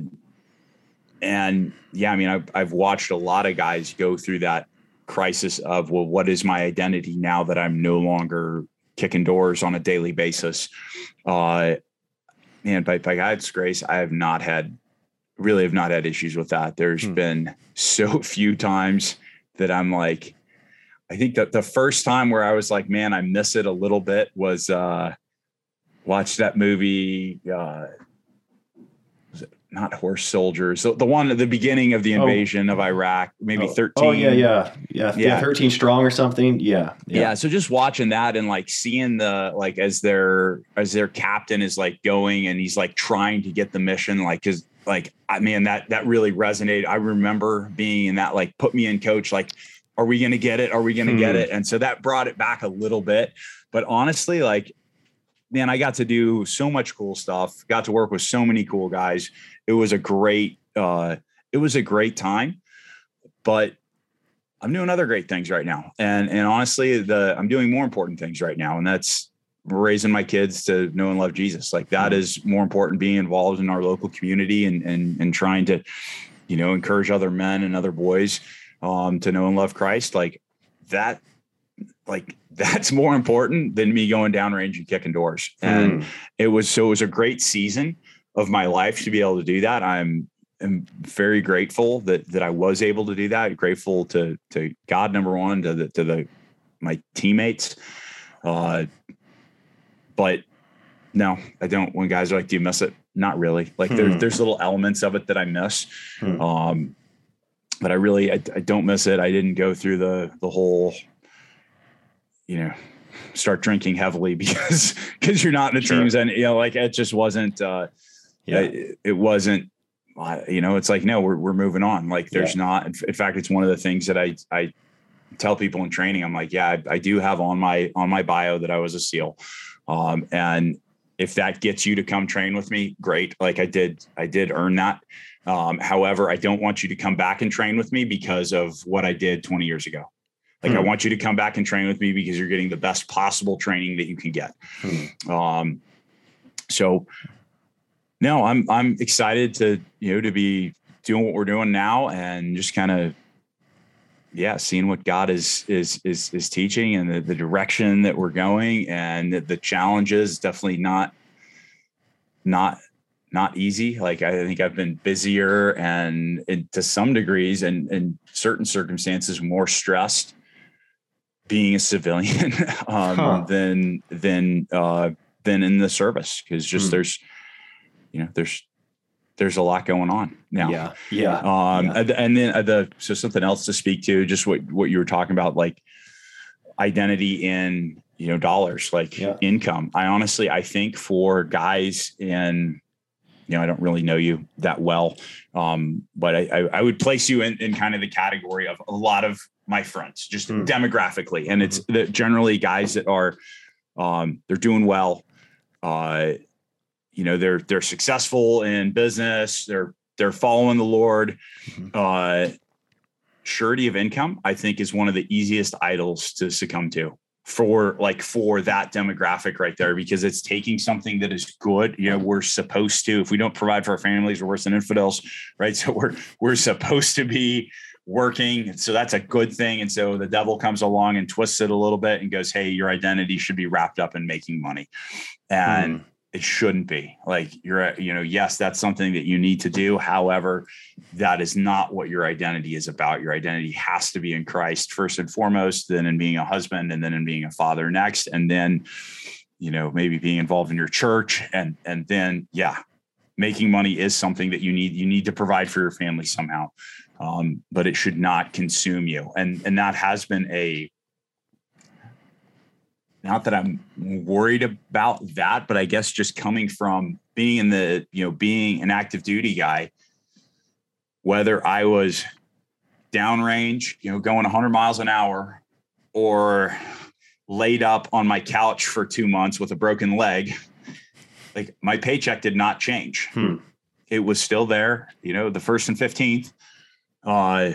and yeah, I mean, I've, I've watched a lot of guys go through that crisis of well, what is my identity now that I'm no longer kicking doors on a daily basis? Uh, and by, by God's grace, I have not had really have not had issues with that. There's hmm. been so few times that I'm like, I think that the first time where I was like, man, I miss it a little bit was uh watch that movie uh not horse soldiers. So the one at the beginning of the oh. invasion oh. of Iraq, maybe oh. 13. Oh yeah, yeah. Yeah. Yeah. 13 strong or something. Yeah, yeah. Yeah. So just watching that and like seeing the like as their as their captain is like going and he's like trying to get the mission, like cause like I mean that that really resonated. I remember being in that like put me in coach like are we going to get it? Are we going to hmm. get it? And so that brought it back a little bit. But honestly, like man, I got to do so much cool stuff. Got to work with so many cool guys. It was a great uh it was a great time. But I'm doing other great things right now. And and honestly, the I'm doing more important things right now and that's raising my kids to know and love Jesus. Like that mm-hmm. more important being involved in our local community and and and trying to, you know, encourage other men and other boys um, to know and love Christ. Like that, like that's more important than me going downrange and kicking doors. And mm. it was so it was a great season of my life to be able to do that. I'm am very grateful that that I was able to do that. Grateful to to God number one, to the to the my teammates, uh, but no, I don't. When guys are like, "Do you miss it?" Not really. Like hmm. there, there's little elements of it that I miss, hmm. um, but I really I, I don't miss it. I didn't go through the the whole, you know, start drinking heavily because because you're not in the sure. teams and you know like it just wasn't. uh Yeah, it, it wasn't you know it's like no we're, we're moving on like there's yeah. not in fact it's one of the things that i i tell people in training i'm like yeah I, I, do have on my on my bio that i was a seal um, and if that gets you to come train with me, great. Like I did, I did earn that. Um, however, I don't want you to come back and train with me because of what I did 20 years ago. Like hmm. I want you to come back and train with me because you're getting the best possible training that you can get. Hmm. Um, so no, I'm I'm excited to you know to be doing what we're doing now and just kind of yeah, seeing what God is is is is teaching and the, the direction that we're going and the, the challenges definitely not not not easy. Like I think I've been busier and, and to some degrees and in certain circumstances more stressed being a civilian um, huh. than than uh, than in the service because just hmm. there's you know there's there's a lot going on now. Yeah. Yeah. Um, yeah. and then uh, the, so something else to speak to just what, what you were talking about, like identity in, you know, dollars, like yeah. income. I honestly, I think for guys in, you know, I don't really know you that well. Um, but I, I, I would place you in, in kind of the category of a lot of my friends, just Hmm. demographically, and it's the, generally guys that are um, they're doing well. Uh, you know, they're they're successful in business. They're they're following the Lord. Mhm. Uh, surety of income, I think, is one of the easiest idols to succumb to for like for that demographic right there because it's taking something that is good you know we're supposed to if we don't provide for our families we're worse than infidels right so we're we're supposed to be working so that's a good thing and so the devil comes along and twists it a little bit and goes hey your identity should be wrapped up in making money and it shouldn't be. Like you're you know yes that's something that you need to do. However that is not what your identity is about. Your identity has to be in christ first and foremost then in being a husband and then in being a father next and then you know maybe being involved in your church and and then yeah making money is something that you need you need to provide for your family somehow. Um, but it should not consume you. And and that has been a not that I'm worried about that, but I guess just coming from being in the, you know, being an active duty guy, whether I was downrange, you know, going 100 miles an hour or laid up on my couch for two months with a broken leg, like my paycheck did not change. Hmm. It was still there, you know, the first and 15th uh,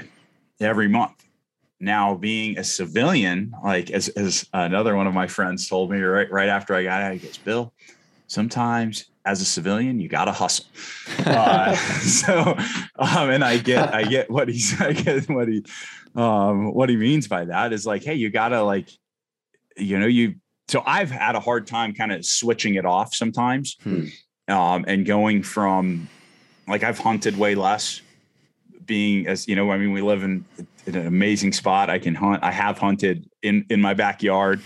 every month now being a civilian like as, as another one of my friends told me right right after i got out he goes bill sometimes as a civilian you gotta hustle uh, so um and i get i get what he's i get what he um what he means by that is like hey you gotta like you know you so i've had a hard time kind of switching it off sometimes Hmm. um and going from like i've hunted way less being as you know i mean we live in, in an amazing spot. I can hunt i have hunted in in my backyard.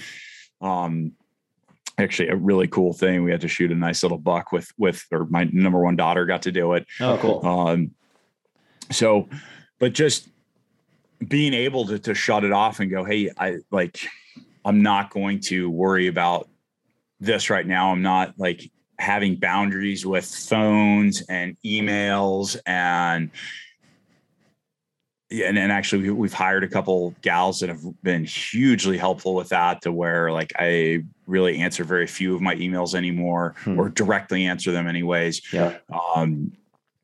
Um actually a really cool thing we had to shoot a nice little buck with with or my number one daughter got to do it. Oh, cool. um so but just being able to, to shut it off and go hey i like i'm not going to worry about this right now. I'm not like having boundaries with phones and emails and yeah, and, and actually we, we've hired a couple gals that have been hugely helpful with that to where like I really answer very few of my emails anymore Hmm. or directly answer them anyways. Yeah. Um,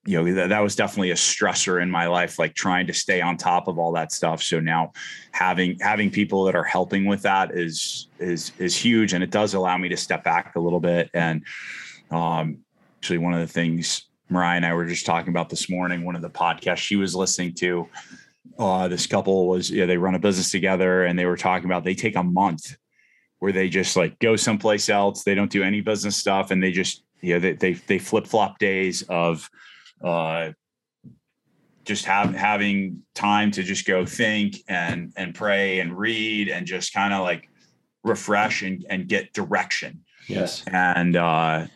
you know, that, that was definitely a stressor in my life, like trying to stay on top of all that stuff. So now having having people that are helping with that is is is huge. And it does allow me to step back a little bit. And um actually one of the things Mariah and I were just talking about this morning, one of the podcasts she was listening to, uh, this couple was, yeah, they run a business together and they were talking about they take a month where they just like go someplace else. They don't do any business stuff and they just, you know, they, they, they flip flop days of, uh, just have having time to just go think and and pray and read and just kind of like refresh and, and get direction Yes. and uh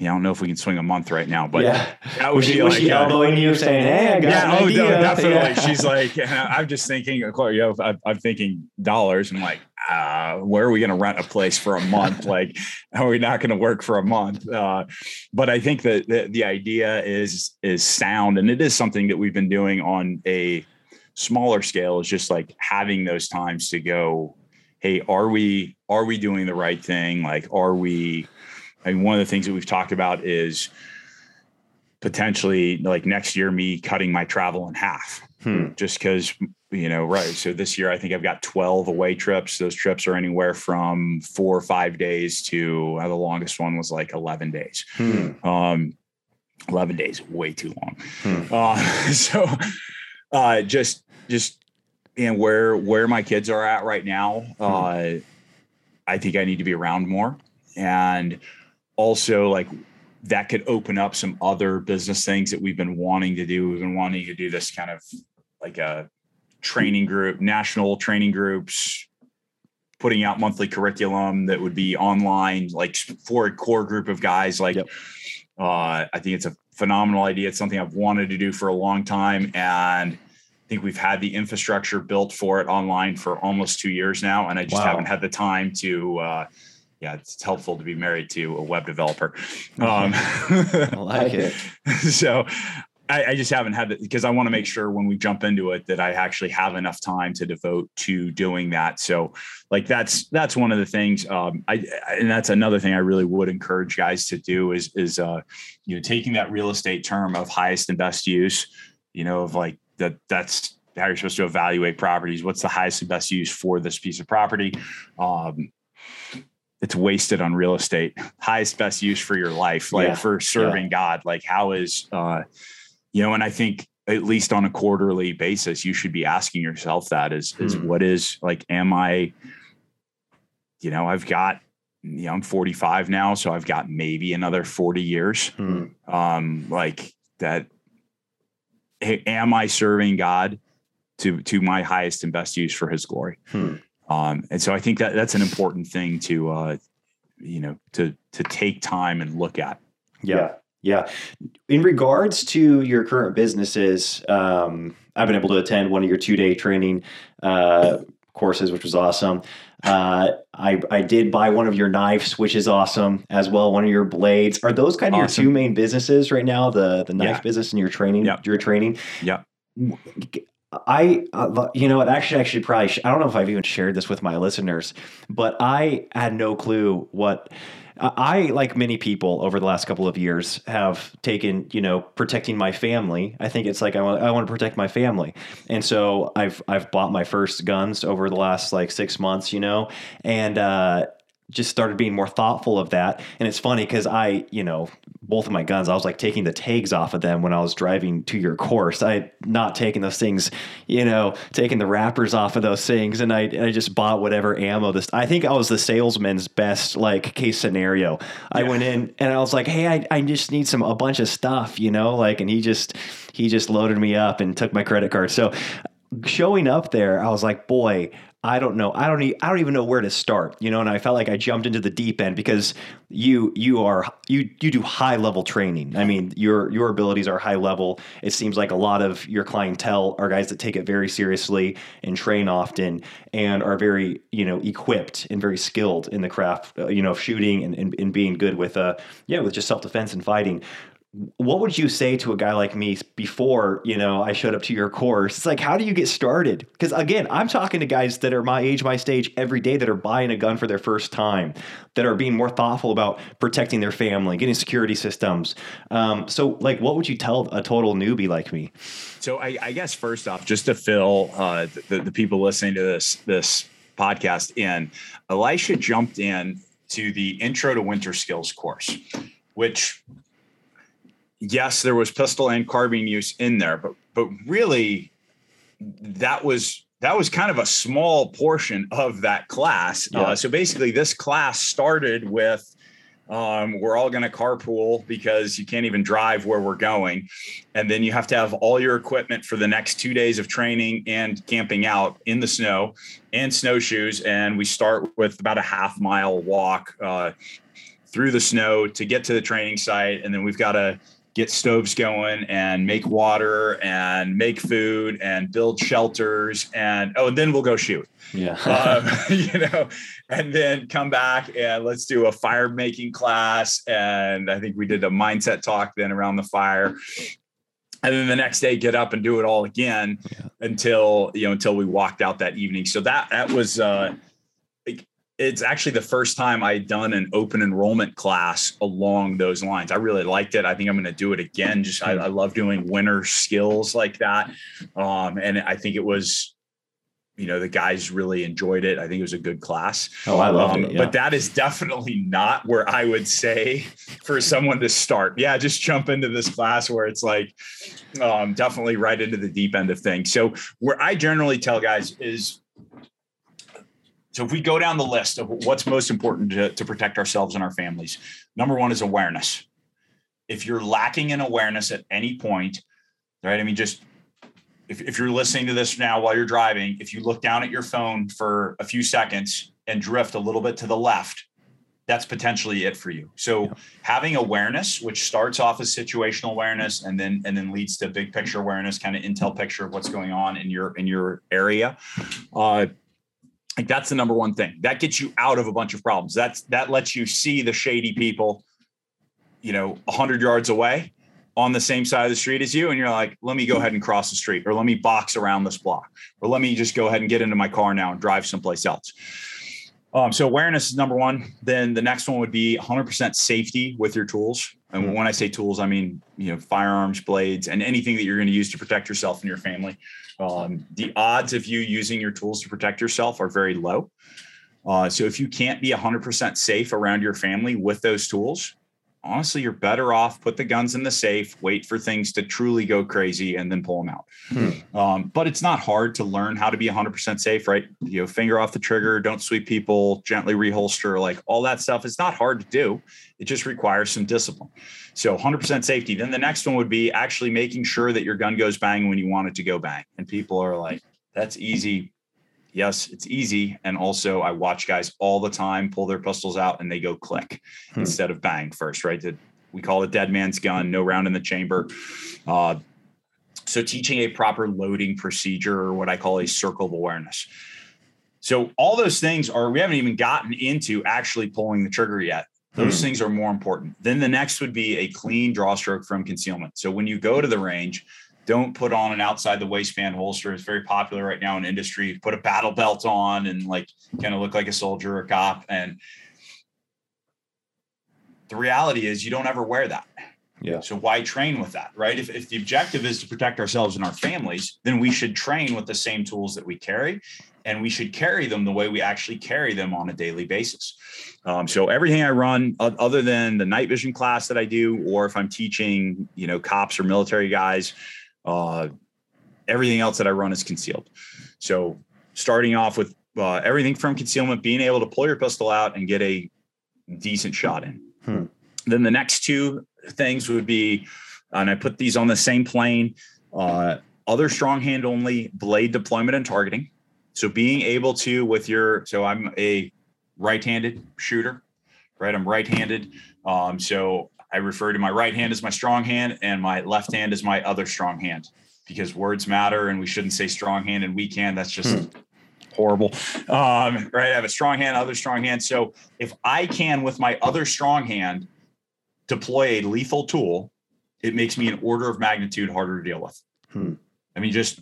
yeah, I don't know if we can swing a month right now, but yeah. that Was would she, be was like she uh, elbowing you saying, hey, I got yeah, an oh, idea. no, definitely. Yeah. She's like, I'm just thinking, of course, you know, I'm, I'm thinking dollars. I'm like, uh, where are we going to rent a place for a month? like, are we not going to work for a month? Uh, but I think that the, the idea is is sound, and it is something that we've been doing on a smaller scale. Is just like having those times to go. Hey, are we are we doing the right thing? Like, are we? I mean, one of the things that we've talked about is potentially like next year me cutting my travel in half Hmm. just because you know right so this year i think i've got 12 away trips those trips are anywhere from four or five days to uh, the longest one was like 11 days Hmm. um 11 days way too long Hmm. uh so uh just just and where where my kids are at right now uh i think i need to be around more and also like that could open up some other business things that we've been wanting to do we've been wanting to do this kind of like a training group national training groups putting out monthly curriculum that would be online like for a core group of guys like Yep. uh, i think it's a phenomenal idea it's something i've wanted to do for a long time and i think we've had the infrastructure built for it online for almost two years now and i just Wow. haven't had the time to uh, yeah it's helpful to be married to a web developer um, I like it. so I, I just haven't had it because I want to make sure when we jump into it that I actually have enough time to devote to doing that. So, like that's that's one of the things. Um, I and that's another thing I really would encourage guys to do is is uh, you know taking that real estate term of highest and best use. You know, of like that that's how you're supposed to evaluate properties. What's the highest and best use for this piece of property? Um, it's wasted on real estate. Highest best use for your life, like Yeah. for serving God. Like how is uh, you know, and I think at least on a quarterly basis, you should be asking yourself that is is Hmm. what is like, am I, you know, I've got, you know, I'm 45 now, so I've got maybe another 40 years. Hmm. Um, like that, hey, am I serving God to to my highest and best use for his glory? Hmm. Um, and so I think that that's an important thing to uh, you know, to to take time and look at. Yeah. Yeah. In regards to your current businesses, um, I've been able to attend one of your two day training uh, courses, which was awesome. Uh, I, I did buy one of your knives, which is awesome as well. One of your blades. Are those kind of Awesome. your two main businesses right now? The the knife Yeah. business and your training. Yeah. Your training. Yep. I, uh, you know, actually, actually, probably, sh- I don't know if I've even shared this with my listeners, but I had no clue what I, I, like many people over the last couple of years, have taken, you know, protecting my family. I think it's like I want, I want to protect my family, and so I've, I've bought my first guns over the last like six months, you know, and uh, just started being more thoughtful of that. And it's funny because I, you know, both of my guns, I was like taking the tags off of them when I was driving to your course. I not taken those things, you know, taking the wrappers off of those things, and I, I just bought whatever ammo. This, I think I was the salesman's best like case scenario. I went in and I was like, hey, I, I just need some a bunch of stuff, you know, like, and he just he just loaded me up and took my credit card. So showing up there, I was like, boy, I don't know. I don't. E- I don't even know where to start. You know, and I felt like I jumped into the deep end because you you are you you do high level training. I mean, your your abilities are high level. It seems like a lot of your clientele are guys that take it very seriously and train often and are very you know equipped and very skilled in the craft. uh, You know, of shooting and, and, and being good with uh yeah with just self defense and fighting what would you say to a guy like me before you know I showed up to your course? It's like, how do you get started? Because again, I'm talking to guys that are my age, my stage, every day that are buying a gun for their first time, that are being more thoughtful about protecting their family, getting security systems. Um, so, like, what would you tell a total newbie like me? So I, I guess first off, just to fill uh, the, the people listening to this this podcast in, Elisha jumped in to the Intro to Winter Skills course, which yes, there was pistol and carbine use in there, but but really that was that was kind of a small portion of that class. Yeah. Uh, so basically, this class started with um, we're all going to carpool because you can't even drive where we're going. And then you have to have all your equipment for the next two days of training and camping out in the snow and snowshoes. And we start with about a half mile walk uh, through the snow to get to the training site. And then we've got to get stoves going and make water and make food and build shelters. And oh, and then we'll go shoot Yeah, um, you know, and then come back and let's do a fire making class. And I think we did a mindset talk then around the fire. And then the next day, get up and do it all again Yeah. until you know until we walked out that evening. So that that was uh, it's actually the first time I'd done an open enrollment class along those lines. I really liked it. I think I'm going to do it again. Just I, I love doing winter skills like that, um, and I think it was you know the guys really enjoyed it i think it was a good class oh, I love Um, it. Yeah. but that is definitely not where i would say for someone to start yeah just jump into this class where it's like um, definitely right into the deep end of things so where i generally tell guys is so if we go down the list of what's most important to, to protect ourselves and our families number one is awareness if you're lacking in awareness at any point right i mean just if, if you're listening to this now while you're driving, if you look down at your phone for a few seconds and drift a little bit to the left, that's potentially it for you. So Yeah. having awareness, which starts off as situational awareness and then and then leads to big picture awareness, kind of intel picture of what's going on in your in your area. Uh like that's the number one thing. That gets you out of a bunch of problems. That's that lets you see the shady people, you know, 100 yards away on the same side of the street as you and you're like let me go ahead and cross the street or let me box around this block or let me just go ahead and get into my car now and drive someplace else um, so awareness is number one then the next one would be 100% safety with your tools and mm-hmm. when i say tools i mean you know firearms blades and anything that you're going to use to protect yourself and your family um, the odds of you using your tools to protect yourself are very low uh, so if you can't be 100% safe around your family with those tools honestly, you're better off put the guns in the safe, wait for things to truly go crazy, and then pull them out. Hmm. Um, but it's not hard to learn how to be 100% safe, right? You know, finger off the trigger, don't sweep people, gently reholster, like all that stuff. It's not hard to do. It just requires some discipline. So 100% safety. Then the next one would be actually making sure that your gun goes bang when you want it to go bang. And people are like, that's easy yes, it's easy. And also, I watch guys all the time pull their pistols out and they go click hmm. instead of bang first, right? we call it dead man's gun, no round in the chamber. Uh, so, teaching a proper loading procedure, or what I call a circle of awareness. So, all those things are, we haven't even gotten into actually pulling the trigger yet. Those hmm. things are more important. Then the next would be a clean draw stroke from concealment. So, when you go to the range, don't put on an outside the waistband holster. It's very popular right now in industry. Put a battle belt on and like kind of look like a soldier or a cop. And the reality is you don't ever wear that. Yeah. So why train with that, right? If, if the objective is to protect ourselves and our families, then we should train with the same tools that we carry, and we should carry them the way we actually carry them on a daily basis. Um, so everything I run, other than the night vision class that I do, or if I'm teaching, you know, cops or military guys, uh, everything else that I run is concealed. So starting off with uh, everything from concealment, being able to pull your pistol out and get a decent shot in. Hmm. Then the next two things would be, and I put these on the same plane. Uh, other strong hand only blade deployment and targeting. So being able to with your so I'm a right-handed shooter, right? I'm right-handed. Um, so I refer to my right hand as my strong hand and my left hand as my other strong hand because words matter and we shouldn't say strong hand and weak hand. That's just hmm. horrible. Um, right. I have a strong hand, other strong hand. So if I can, with my other strong hand, deploy a lethal tool, it makes me an order of magnitude harder to deal with. Hmm. I mean, just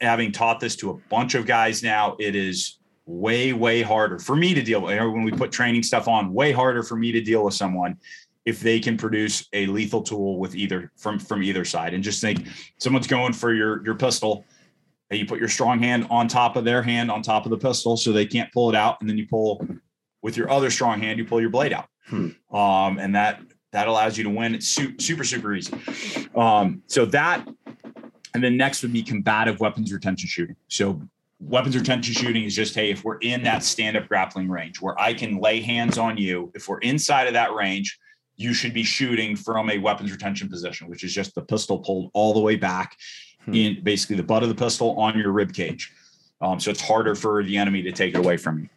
having taught this to a bunch of guys now, it is way, way harder for me to deal with. When we put training stuff on, way harder for me to deal with someone if they can produce a lethal tool with either from from either side and just think someone's going for your your pistol and you put your strong hand on top of their hand on top of the pistol so they can't pull it out and then you pull with your other strong hand you pull your blade out hmm. um, and that that allows you to win it's super super super easy um, so that and then next would be combative weapons retention shooting so weapons retention shooting is just hey if we're in that stand up grappling range where i can lay hands on you if we're inside of that range you should be shooting from a weapons retention position, which is just the pistol pulled all the way back hmm. in basically the butt of the pistol on your rib cage. Um, so it's harder for the enemy to take it away from you.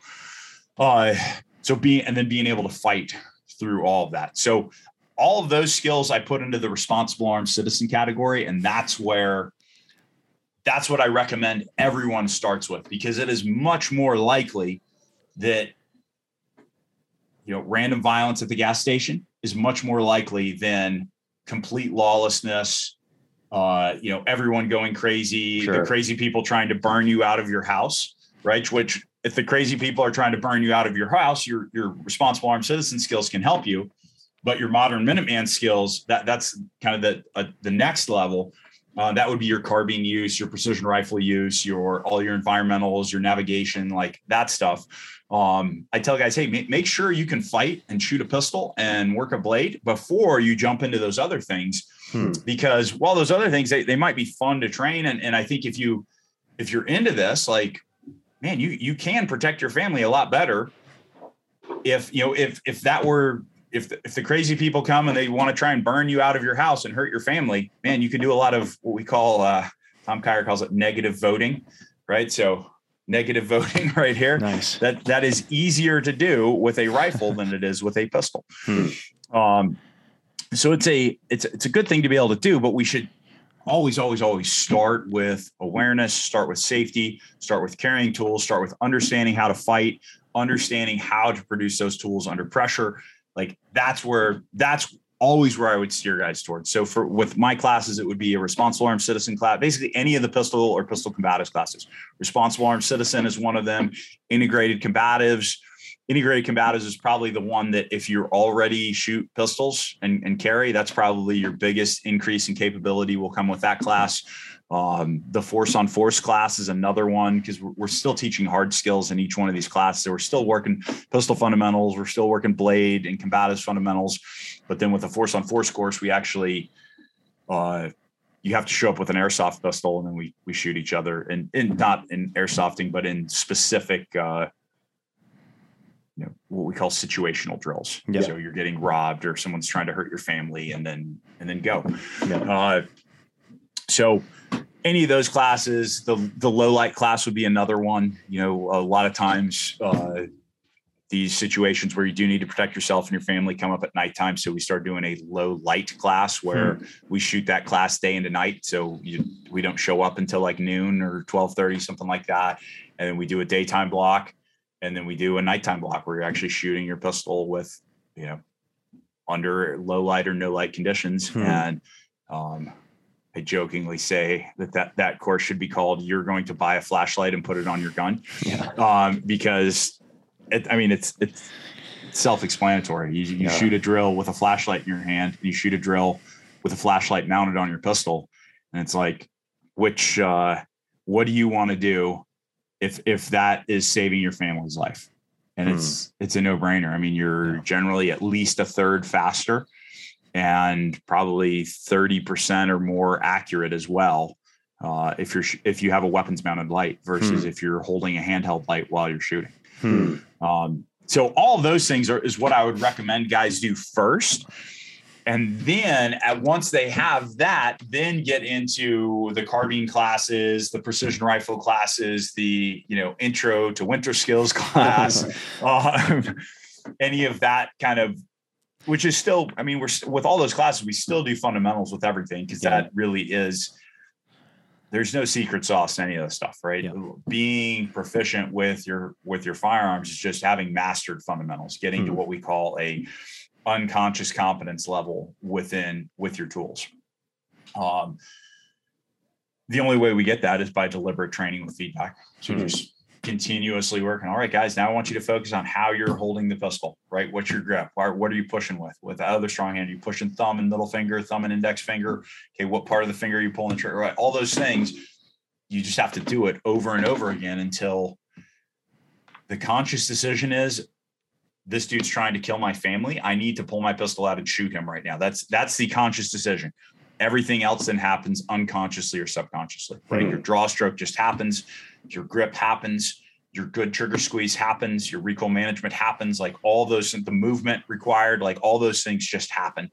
Uh, so being and then being able to fight through all of that. So all of those skills I put into the responsible armed citizen category, and that's where that's what I recommend everyone starts with because it is much more likely that you know random violence at the gas station is much more likely than complete lawlessness uh, you know everyone going crazy sure. the crazy people trying to burn you out of your house right which if the crazy people are trying to burn you out of your house your your responsible armed citizen skills can help you but your modern minuteman skills that that's kind of the uh, the next level uh, that would be your carbine use your precision rifle use your all your environmentals your navigation like that stuff um, I tell guys, hey, make, make sure you can fight and shoot a pistol and work a blade before you jump into those other things. Hmm. Because while those other things, they, they might be fun to train. And, and I think if you, if you're into this, like, man, you, you can protect your family a lot better. If, you know, if, if that were, if the, if the crazy people come and they want to try and burn you out of your house and hurt your family, man, you can do a lot of what we call, uh, Tom Kyer calls it negative voting, right? So negative voting right here. Nice. That that is easier to do with a rifle than it is with a pistol. Hmm. Um, so it's a it's it's a good thing to be able to do, but we should always always always start with awareness, start with safety, start with carrying tools, start with understanding how to fight, understanding how to produce those tools under pressure. Like that's where that's always where I would steer guys towards. So for with my classes, it would be a responsible armed citizen class, basically any of the pistol or pistol combatives classes. Responsible armed citizen is one of them. Integrated combatives. Integrated combatives is probably the one that if you're already shoot pistols and, and carry, that's probably your biggest increase in capability will come with that class. Um, the force on force class is another one because we're, we're, still teaching hard skills in each one of these classes. So we're still working pistol fundamentals, we're still working blade and combatives fundamentals. But then with the force on force course, we actually, uh, you have to show up with an airsoft pistol and then we we shoot each other and, and not in airsofting, but in specific, uh, you know, what we call situational drills. Yep. So you're getting robbed or someone's trying to hurt your family and then and then go. Yep. Uh, so any of those classes, the the low light class would be another one. You know, a lot of times uh, these situations where you do need to protect yourself and your family come up at nighttime. So we start doing a low light class where hmm. we shoot that class day into night. So you, we don't show up until like noon or twelve thirty, something like that. And then we do a daytime block, and then we do a nighttime block where you're actually shooting your pistol with, you know, under low light or no light conditions. Hmm. And um, I jokingly say that, that that course should be called "You're going to buy a flashlight and put it on your gun," yeah. um, because it, I mean it's it's self-explanatory. You, you yeah. shoot a drill with a flashlight in your hand, and you shoot a drill with a flashlight mounted on your pistol, and it's like, which uh, what do you want to do if if that is saving your family's life? And hmm. it's it's a no-brainer. I mean, you're yeah. generally at least a third faster and probably 30% or more accurate as well. Uh, if you're if you have a weapons mounted light versus hmm. if you're holding a handheld light while you're shooting. Hmm. Um, so all of those things are is what I would recommend guys do first. And then at once they have that, then get into the carbine classes, the precision rifle classes, the you know intro to winter skills class, um, any of that kind of which is still, I mean, we're with all those classes, we still do fundamentals with everything because yeah. that really is. There's no secret sauce to any of this stuff, right? Yeah. Being proficient with your with your firearms is just having mastered fundamentals, getting hmm. to what we call a unconscious competence level within with your tools. Um, the only way we get that is by deliberate training with feedback. So hmm. just continuously working. All right, guys, now I want you to focus on how you're holding the pistol, right? What's your grip? What are you pushing with? With the other strong hand, are you pushing thumb and middle finger, thumb and index finger? Okay, what part of the finger are you pulling the trigger? Right, all those things. You just have to do it over and over again until the conscious decision is this dude's trying to kill my family. I need to pull my pistol out and shoot him right now. That's that's the conscious decision. Everything else then happens unconsciously or subconsciously, right? Mm-hmm. Your draw stroke just happens your grip happens, your good trigger squeeze happens, your recoil management happens, like all those, the movement required, like all those things just happen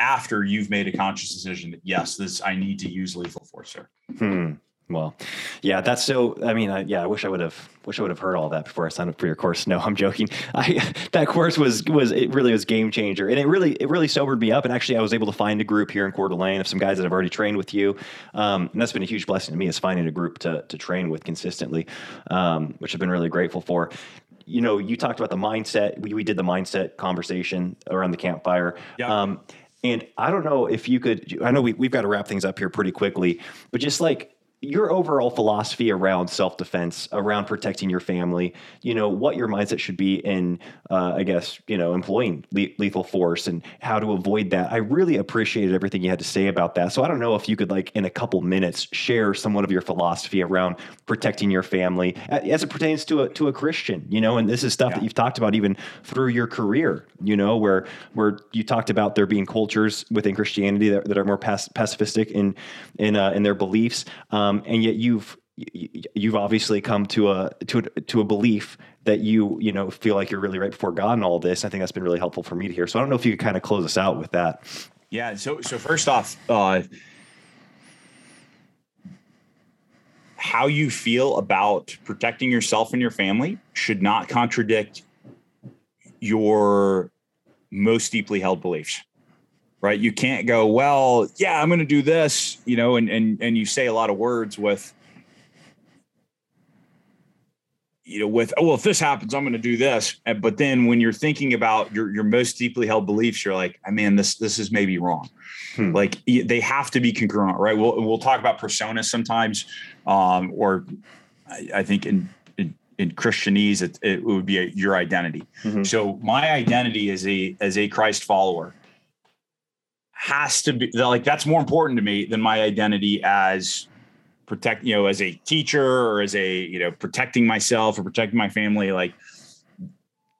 after you've made a conscious decision that yes, this I need to use lethal force here. Hmm. Well, yeah, that's so. I mean, I, yeah, I wish I would have, wish I would have heard all that before I signed up for your course. No, I'm joking. I that course was was it really was game changer, and it really it really sobered me up. And actually, I was able to find a group here in Coeur d'Alene of some guys that have already trained with you, um, and that's been a huge blessing to me is finding a group to to train with consistently, um, which I've been really grateful for you know, you talked about the mindset. We, we did the mindset conversation around the campfire. Yeah. Um, and I don't know if you could, I know we, we've got to wrap things up here pretty quickly, but just like your overall philosophy around self-defense around protecting your family you know what your mindset should be in uh, i guess you know employing le- lethal force and how to avoid that. I really appreciated everything you had to say about that. So i don't know if you could like in a couple minutes share somewhat of your philosophy around protecting your family as it pertains to a to a christian you know and this is stuff yeah. that you've talked about even through your career you know where where you talked about there being cultures within christianity that, that are more pacifistic in in uh, in their beliefs. Um, um, and yet you've you've obviously come to a to a, to a belief that you you know feel like you're really right before God and all this. I think that's been really helpful for me to hear. So I don't know if you could kind of close us out with that. Yeah. So so first off, uh, how you feel about protecting yourself and your family should not contradict your most deeply held beliefs right? You can't go, well, yeah, I'm going to do this, you know, and and and you say a lot of words with you know, with oh well, if this happens, I'm going to do this. But then when you're thinking about your your most deeply held beliefs, you're like, I mean, this this is maybe wrong. Hmm. Like they have to be congruent, right? We'll we'll talk about personas sometimes, um, or I, I think in, in in Christianese, it, it would be a, your identity. Mm-hmm. So my identity as a as a Christ follower has to be like that's more important to me than my identity as protect you know as a teacher or as a you know protecting myself or protecting my family. Like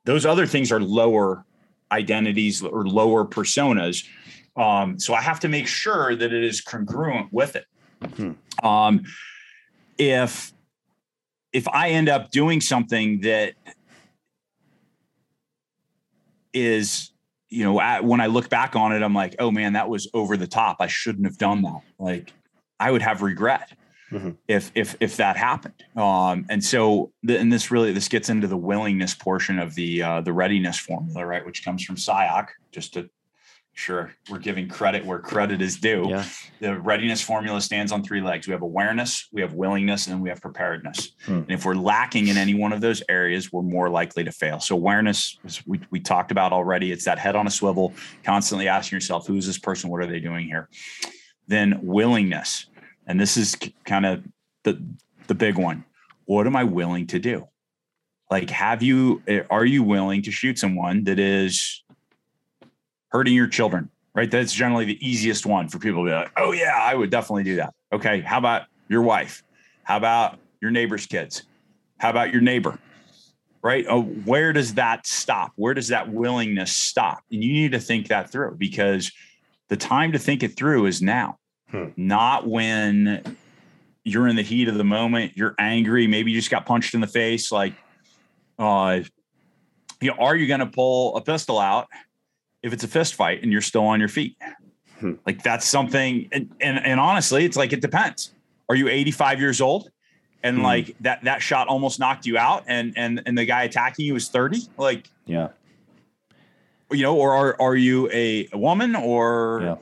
those other things are lower identities or lower personas. Um, so i have to make sure that it is congruent with it. Hmm. um, if if i end up doing something that is you know when i look back on it i'm like oh man that was over the top i shouldn't have done that like i would have regret mm-hmm. if if if that happened. Um, and so, the, and this really this gets into the willingness portion of the uh, the readiness formula, right, which comes from Sayoc. Just to sure we're giving credit where credit is due. Yeah. The readiness formula stands on three legs. We have awareness, we have willingness, and we have preparedness. Hmm. And if we're lacking in any one of those areas, we're more likely to fail. So awareness, we, we talked about already, it's that head on a swivel, constantly asking yourself, who is this person? What are they doing here? Then willingness and this is kind of the the big one what am i willing to do like have you eh, are you willing to shoot someone that is hurting your children right? That's generally the easiest one for people to be like oh yeah i would definitely do that. Okay how about your wife? How about your neighbor's kids? How about your neighbor? Right? Oh, where does that stop? Where does that willingness stop? And you need to think that through because the time to think it through is now. Hmm. not when you're in the heat of the moment, you're angry, maybe you just got punched in the face. Like, uh, you know, are you going to pull a pistol out if it's a fist fight and you're still on your feet? Hmm. Like that's something, and, and and honestly, it's like it depends. Are you 85 years old? and hmm. like that that shot almost knocked you out and and and the guy attacking you was 30 like yeah you know or are, are you a, a woman or yeah.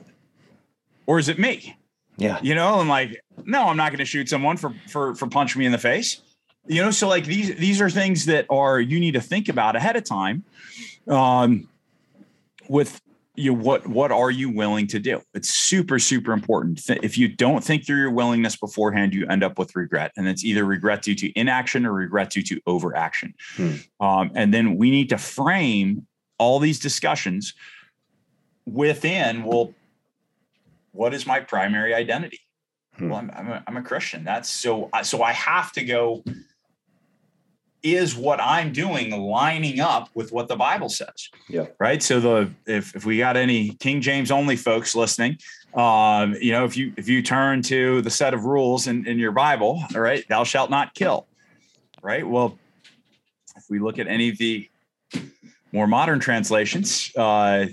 or is it me yeah. You know, and like, no, I'm not going to shoot someone for for for punching me in the face. You know, so like these these are things that are you need to think about ahead of time. Um, with you, what what are you willing to do? It's super super important. If you don't think through your willingness beforehand, you end up with regret, and it's either regret due to inaction or regret due to overaction. Hmm. Um, and then we need to frame all these discussions within well what is my primary identity? Hmm. Well, I'm, I'm, a, I'm a Christian. That's so, so I have to go, is what I'm doing lining up with what the Bible says? Yeah. Right. So the, if, if we got any King James only folks listening, um, you know, if you, if you turn to the set of rules in, in your Bible, all right, thou shalt not kill. Right. Well, if we look at any of the more modern translations, uh,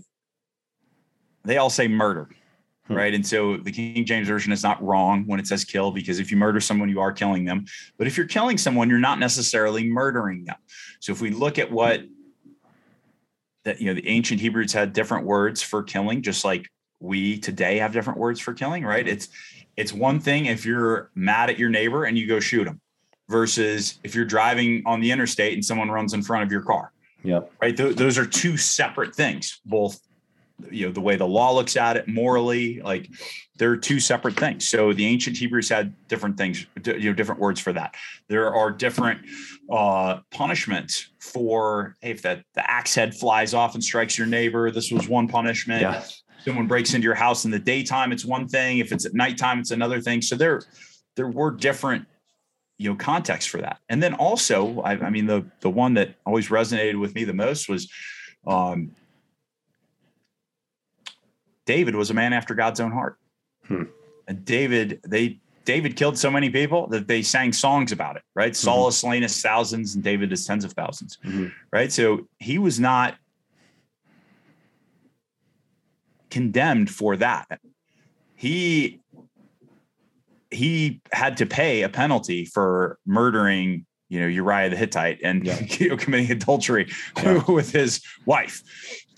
they all say murder. Hmm. Right. And so the King James Version is not wrong when it says kill, because if you murder someone, you are killing them. But if you're killing someone, you're not necessarily murdering them. So if we look at what that, you know, the ancient Hebrews had different words for killing, just like we today have different words for killing, right? It's, it's one thing if you're mad at your neighbor and you go shoot them versus if you're driving on the interstate and someone runs in front of your car. Yeah. Right. Th- those are two separate things, both you know the way the law looks at it morally like they're two separate things. So the ancient hebrews had different things you know different words for that. There are different uh punishments for hey, if that the axe head flies off and strikes your neighbor this was one punishment. Yeah. someone breaks into your house in the daytime it's one thing. If it's at nighttime it's another thing. So there there were different you know contexts for that. And then also I, I mean the the one that always resonated with me the most was um David was a man after God's own heart. Hmm. And David, they David killed so many people that they sang songs about it, right? Mm-hmm. Saul has slain his thousands and David is tens of 1000s mm-hmm. right? So he was not condemned for that. He he had to pay a penalty for murdering, you know, Uriah the Hittite and yeah. you know, committing adultery yeah. with his wife.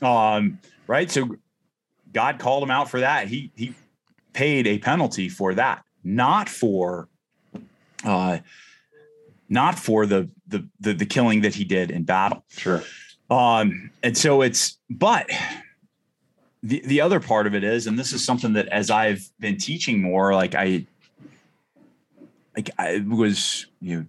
Um, right. So God called him out for that. He he paid a penalty for that, not for uh, not for the, the the the killing that he did in battle. Sure. Um, and so it's but the the other part of it is, and this is something that as I've been teaching more, like I like I was you know,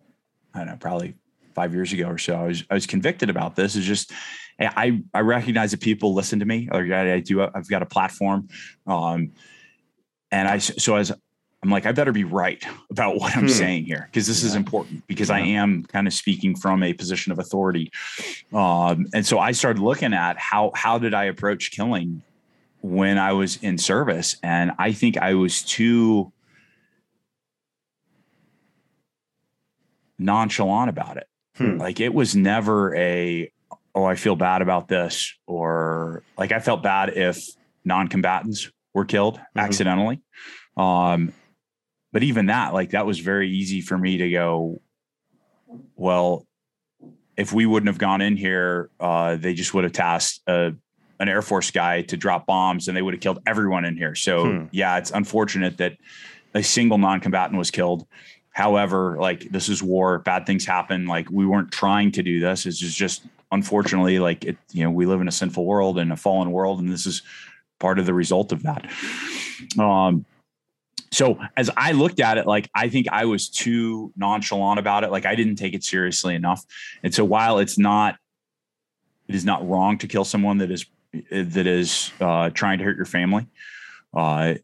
I don't know, probably five years ago or so, I was I was convicted about this. Is just I I recognize that people listen to me. Or I do. I've got a platform, um, and I so as I'm like, I better be right about what I'm hmm. saying here because this yeah. is important because yeah. I am kind of speaking from a position of authority. Um, and so I started looking at how how did I approach killing when I was in service, and I think I was too nonchalant about it. Hmm. Like it was never a oh I feel bad about this or like I felt bad if non-combatants were killed mm-hmm. accidentally. Um, but even that, like that was very easy for me to go, well, if we wouldn't have gone in here, uh, they just would have tasked a, an Air Force guy to drop bombs and they would have killed everyone in here. So hmm. yeah, it's unfortunate that a single non-combatant was killed. However, like this is war, bad things happen. Like we weren't trying to do this. It's just, just unfortunately, like it, you know, we live in a sinful world and a fallen world, and this is part of the result of that. Um, so as I looked at it, like I think I was too nonchalant about it. Like I didn't take it seriously enough. And so while it's not, it is not wrong to kill someone that is that is uh, trying to hurt your family. Uh,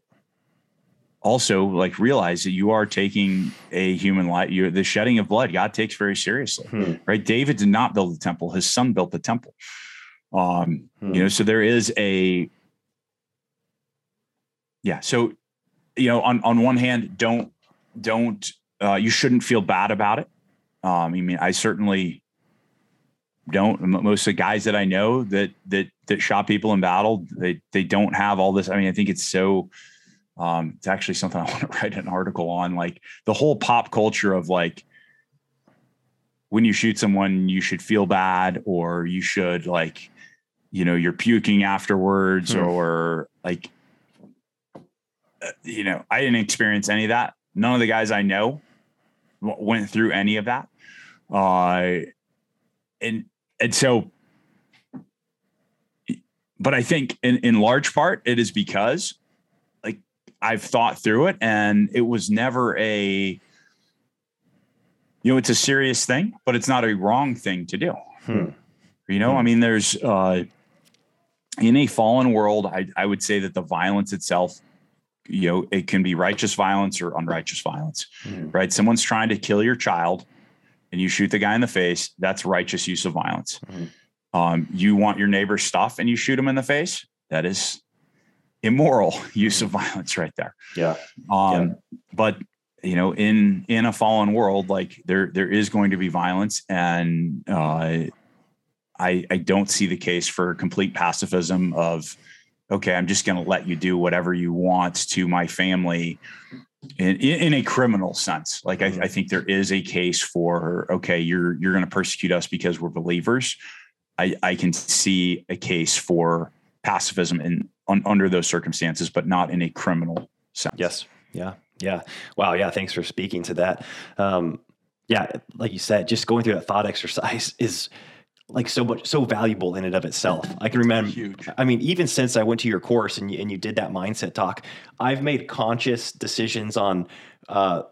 also, like realize that you are taking a human life. You're the shedding of blood. God takes very seriously, hmm. right? David did not build the temple; his son built the temple. Um, hmm. You know, so there is a yeah. So you know, on on one hand, don't don't uh, you shouldn't feel bad about it. Um, I mean, I certainly don't. Most of the guys that I know that that that shot people in battle, they they don't have all this. I mean, I think it's so. Um, it's actually something I want to write an article on, like the whole pop culture of like when you shoot someone, you should feel bad, or you should like, you know, you're puking afterwards, hmm. or like you know, I didn't experience any of that. None of the guys I know went through any of that. Uh, and and so, but I think in in large part it is because I've thought through it, and it was never a you know it's a serious thing, but it's not a wrong thing to do. Hmm. You know, hmm. I mean, there's uh, in a fallen world, I, I would say that the violence itself you know it can be righteous violence or unrighteous violence mm. right someone's trying to kill your child and you shoot the guy in the face that's righteous use of violence mm. um, you want your neighbor's stuff and you shoot him in the face that is immoral use of violence right there yeah um, yeah. but you know in in a fallen world like there there is going to be violence and uh, i i don't see the case for complete pacifism of okay, I'm just going to let you do whatever you want to my family in, in a criminal sense. Like I, I, think there is a case for, okay, you're, you're going to persecute us because we're believers. I, I can see a case for pacifism in un, under those circumstances, but not in a criminal sense. Yes. Yeah. Yeah. Wow. Yeah. Thanks for speaking to that. Um, yeah. Like you said, just going through that thought exercise is, like so much so valuable in and of itself. I can remember Huge. I mean even since I went to your course and you, and you did that mindset talk, I've made conscious decisions on uh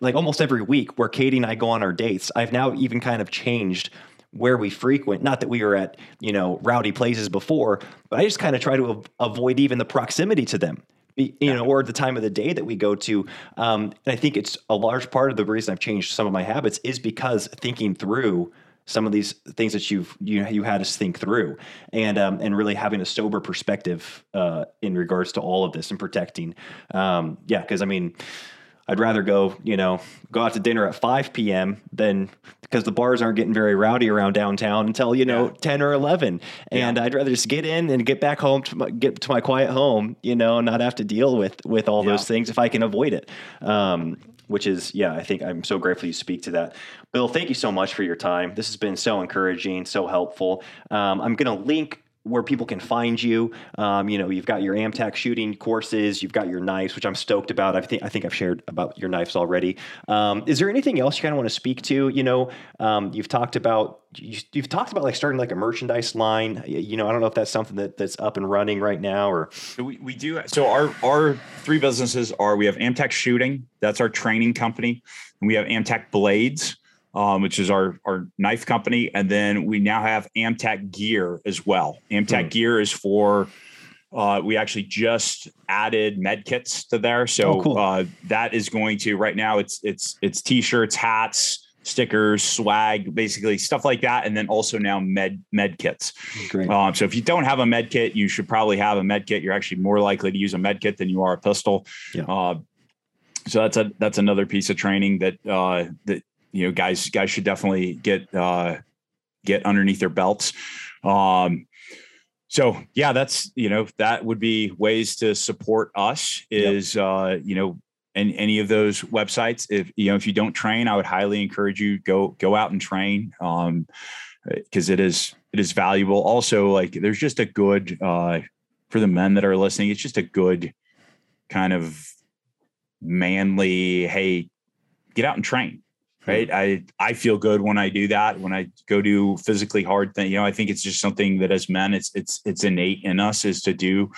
like almost every week where Katie and I go on our dates. I've now even kind of changed where we frequent. Not that we were at, you know, rowdy places before, but I just kind of try to av- avoid even the proximity to them you know, or the time of the day that we go to. Um, and I think it's a large part of the reason I've changed some of my habits is because thinking through some of these things that you've you you had us think through, and um, and really having a sober perspective uh, in regards to all of this and protecting. Um, yeah, because I mean. I'd rather go, you know, go out to dinner at 5 p.m. than because the bars aren't getting very rowdy around downtown until, you know, yeah. 10 or 11. And yeah. I'd rather just get in and get back home to my, get to my quiet home, you know, not have to deal with, with all yeah. those things if I can avoid it. Um, which is yeah i think i'm so grateful you speak to that bill thank you so much for your time this has been so encouraging so helpful um, i'm going to link where people can find you. Um, you know, you've got your AmTac shooting courses, you've got your knives, which I'm stoked about. I think I think I've shared about your knives already. Um, is there anything else you kind of want to speak to? You know, um, you've talked about you, have talked about like starting like a merchandise line. You know, I don't know if that's something that, that's up and running right now or we, we do. So our our three businesses are we have AmTac Shooting, that's our training company, and we have AmTac Blades um, which is our our knife company, and then we now have AmTac Gear as well. AmTac mm. Gear is for uh, we actually just added med kits to there, so oh, cool. uh, that is going to right now. It's it's it's t-shirts, hats, stickers, swag, basically stuff like that, and then also now med med kits. Um, so if you don't have a med kit, you should probably have a med kit. You're actually more likely to use a med kit than you are a pistol. Yeah. Uh, so that's a that's another piece of training that uh, that you know, guys guys should definitely get uh, get underneath their belts. Um, so yeah, that's you know that would be ways to support us is yep. uh, you know and any of those websites. If you know if you don't train, I would highly encourage you go go out and train um, because it is it is valuable. Also, like there's just a good uh, for the men that are listening. It's just a good kind of manly. Hey, get out and train right? I i feel good when i do that when i go do physically hard thing you know i think it's just something that as men it's it's it's innate in us is to do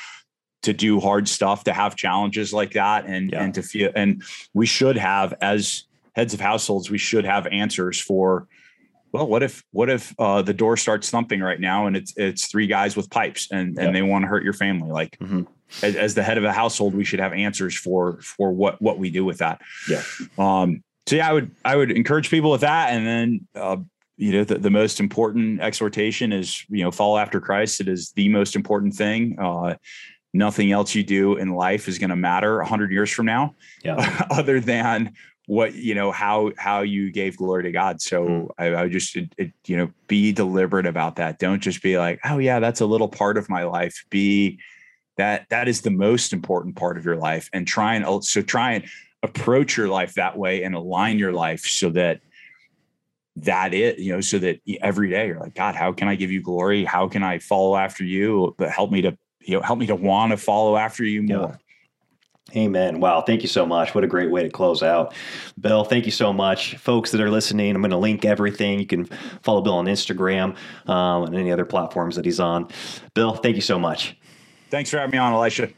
to do hard stuff to have challenges like that and yeah. and to feel and we should have as heads of households we should have answers for well what if what if uh, the door starts thumping right now and it's it's three guys with pipes and and they want to hurt your family? Like mm-hmm. as, as, the head of a household we should have answers for for what what we do with that. Yeah. Um so yeah, I would I would encourage people with that, and then uh, you know the, the most important exhortation is you know follow after Christ. It is the most important thing. Uh, nothing else you do in life is going to matter a hundred years from now, yeah. other than what you know how how you gave glory to God. So mm. I, I would just it, it, you know be deliberate about that. Don't just be like, oh yeah, that's a little part of my life. Be that that is the most important part of your life, and try and so try and approach your life that way and align your life so that that it you know so that every day you're like god how can i give you glory how can i follow after you but help me to you know help me to want to follow after you more yeah. Amen. Wow. Thank you so much. What a great way to close out. Bill, thank you so much. Folks that are listening, I'm going to link everything. You can follow Bill on Instagram um, and any other platforms that he's on. Bill, thank you so much. Thanks for having me on, Elisha.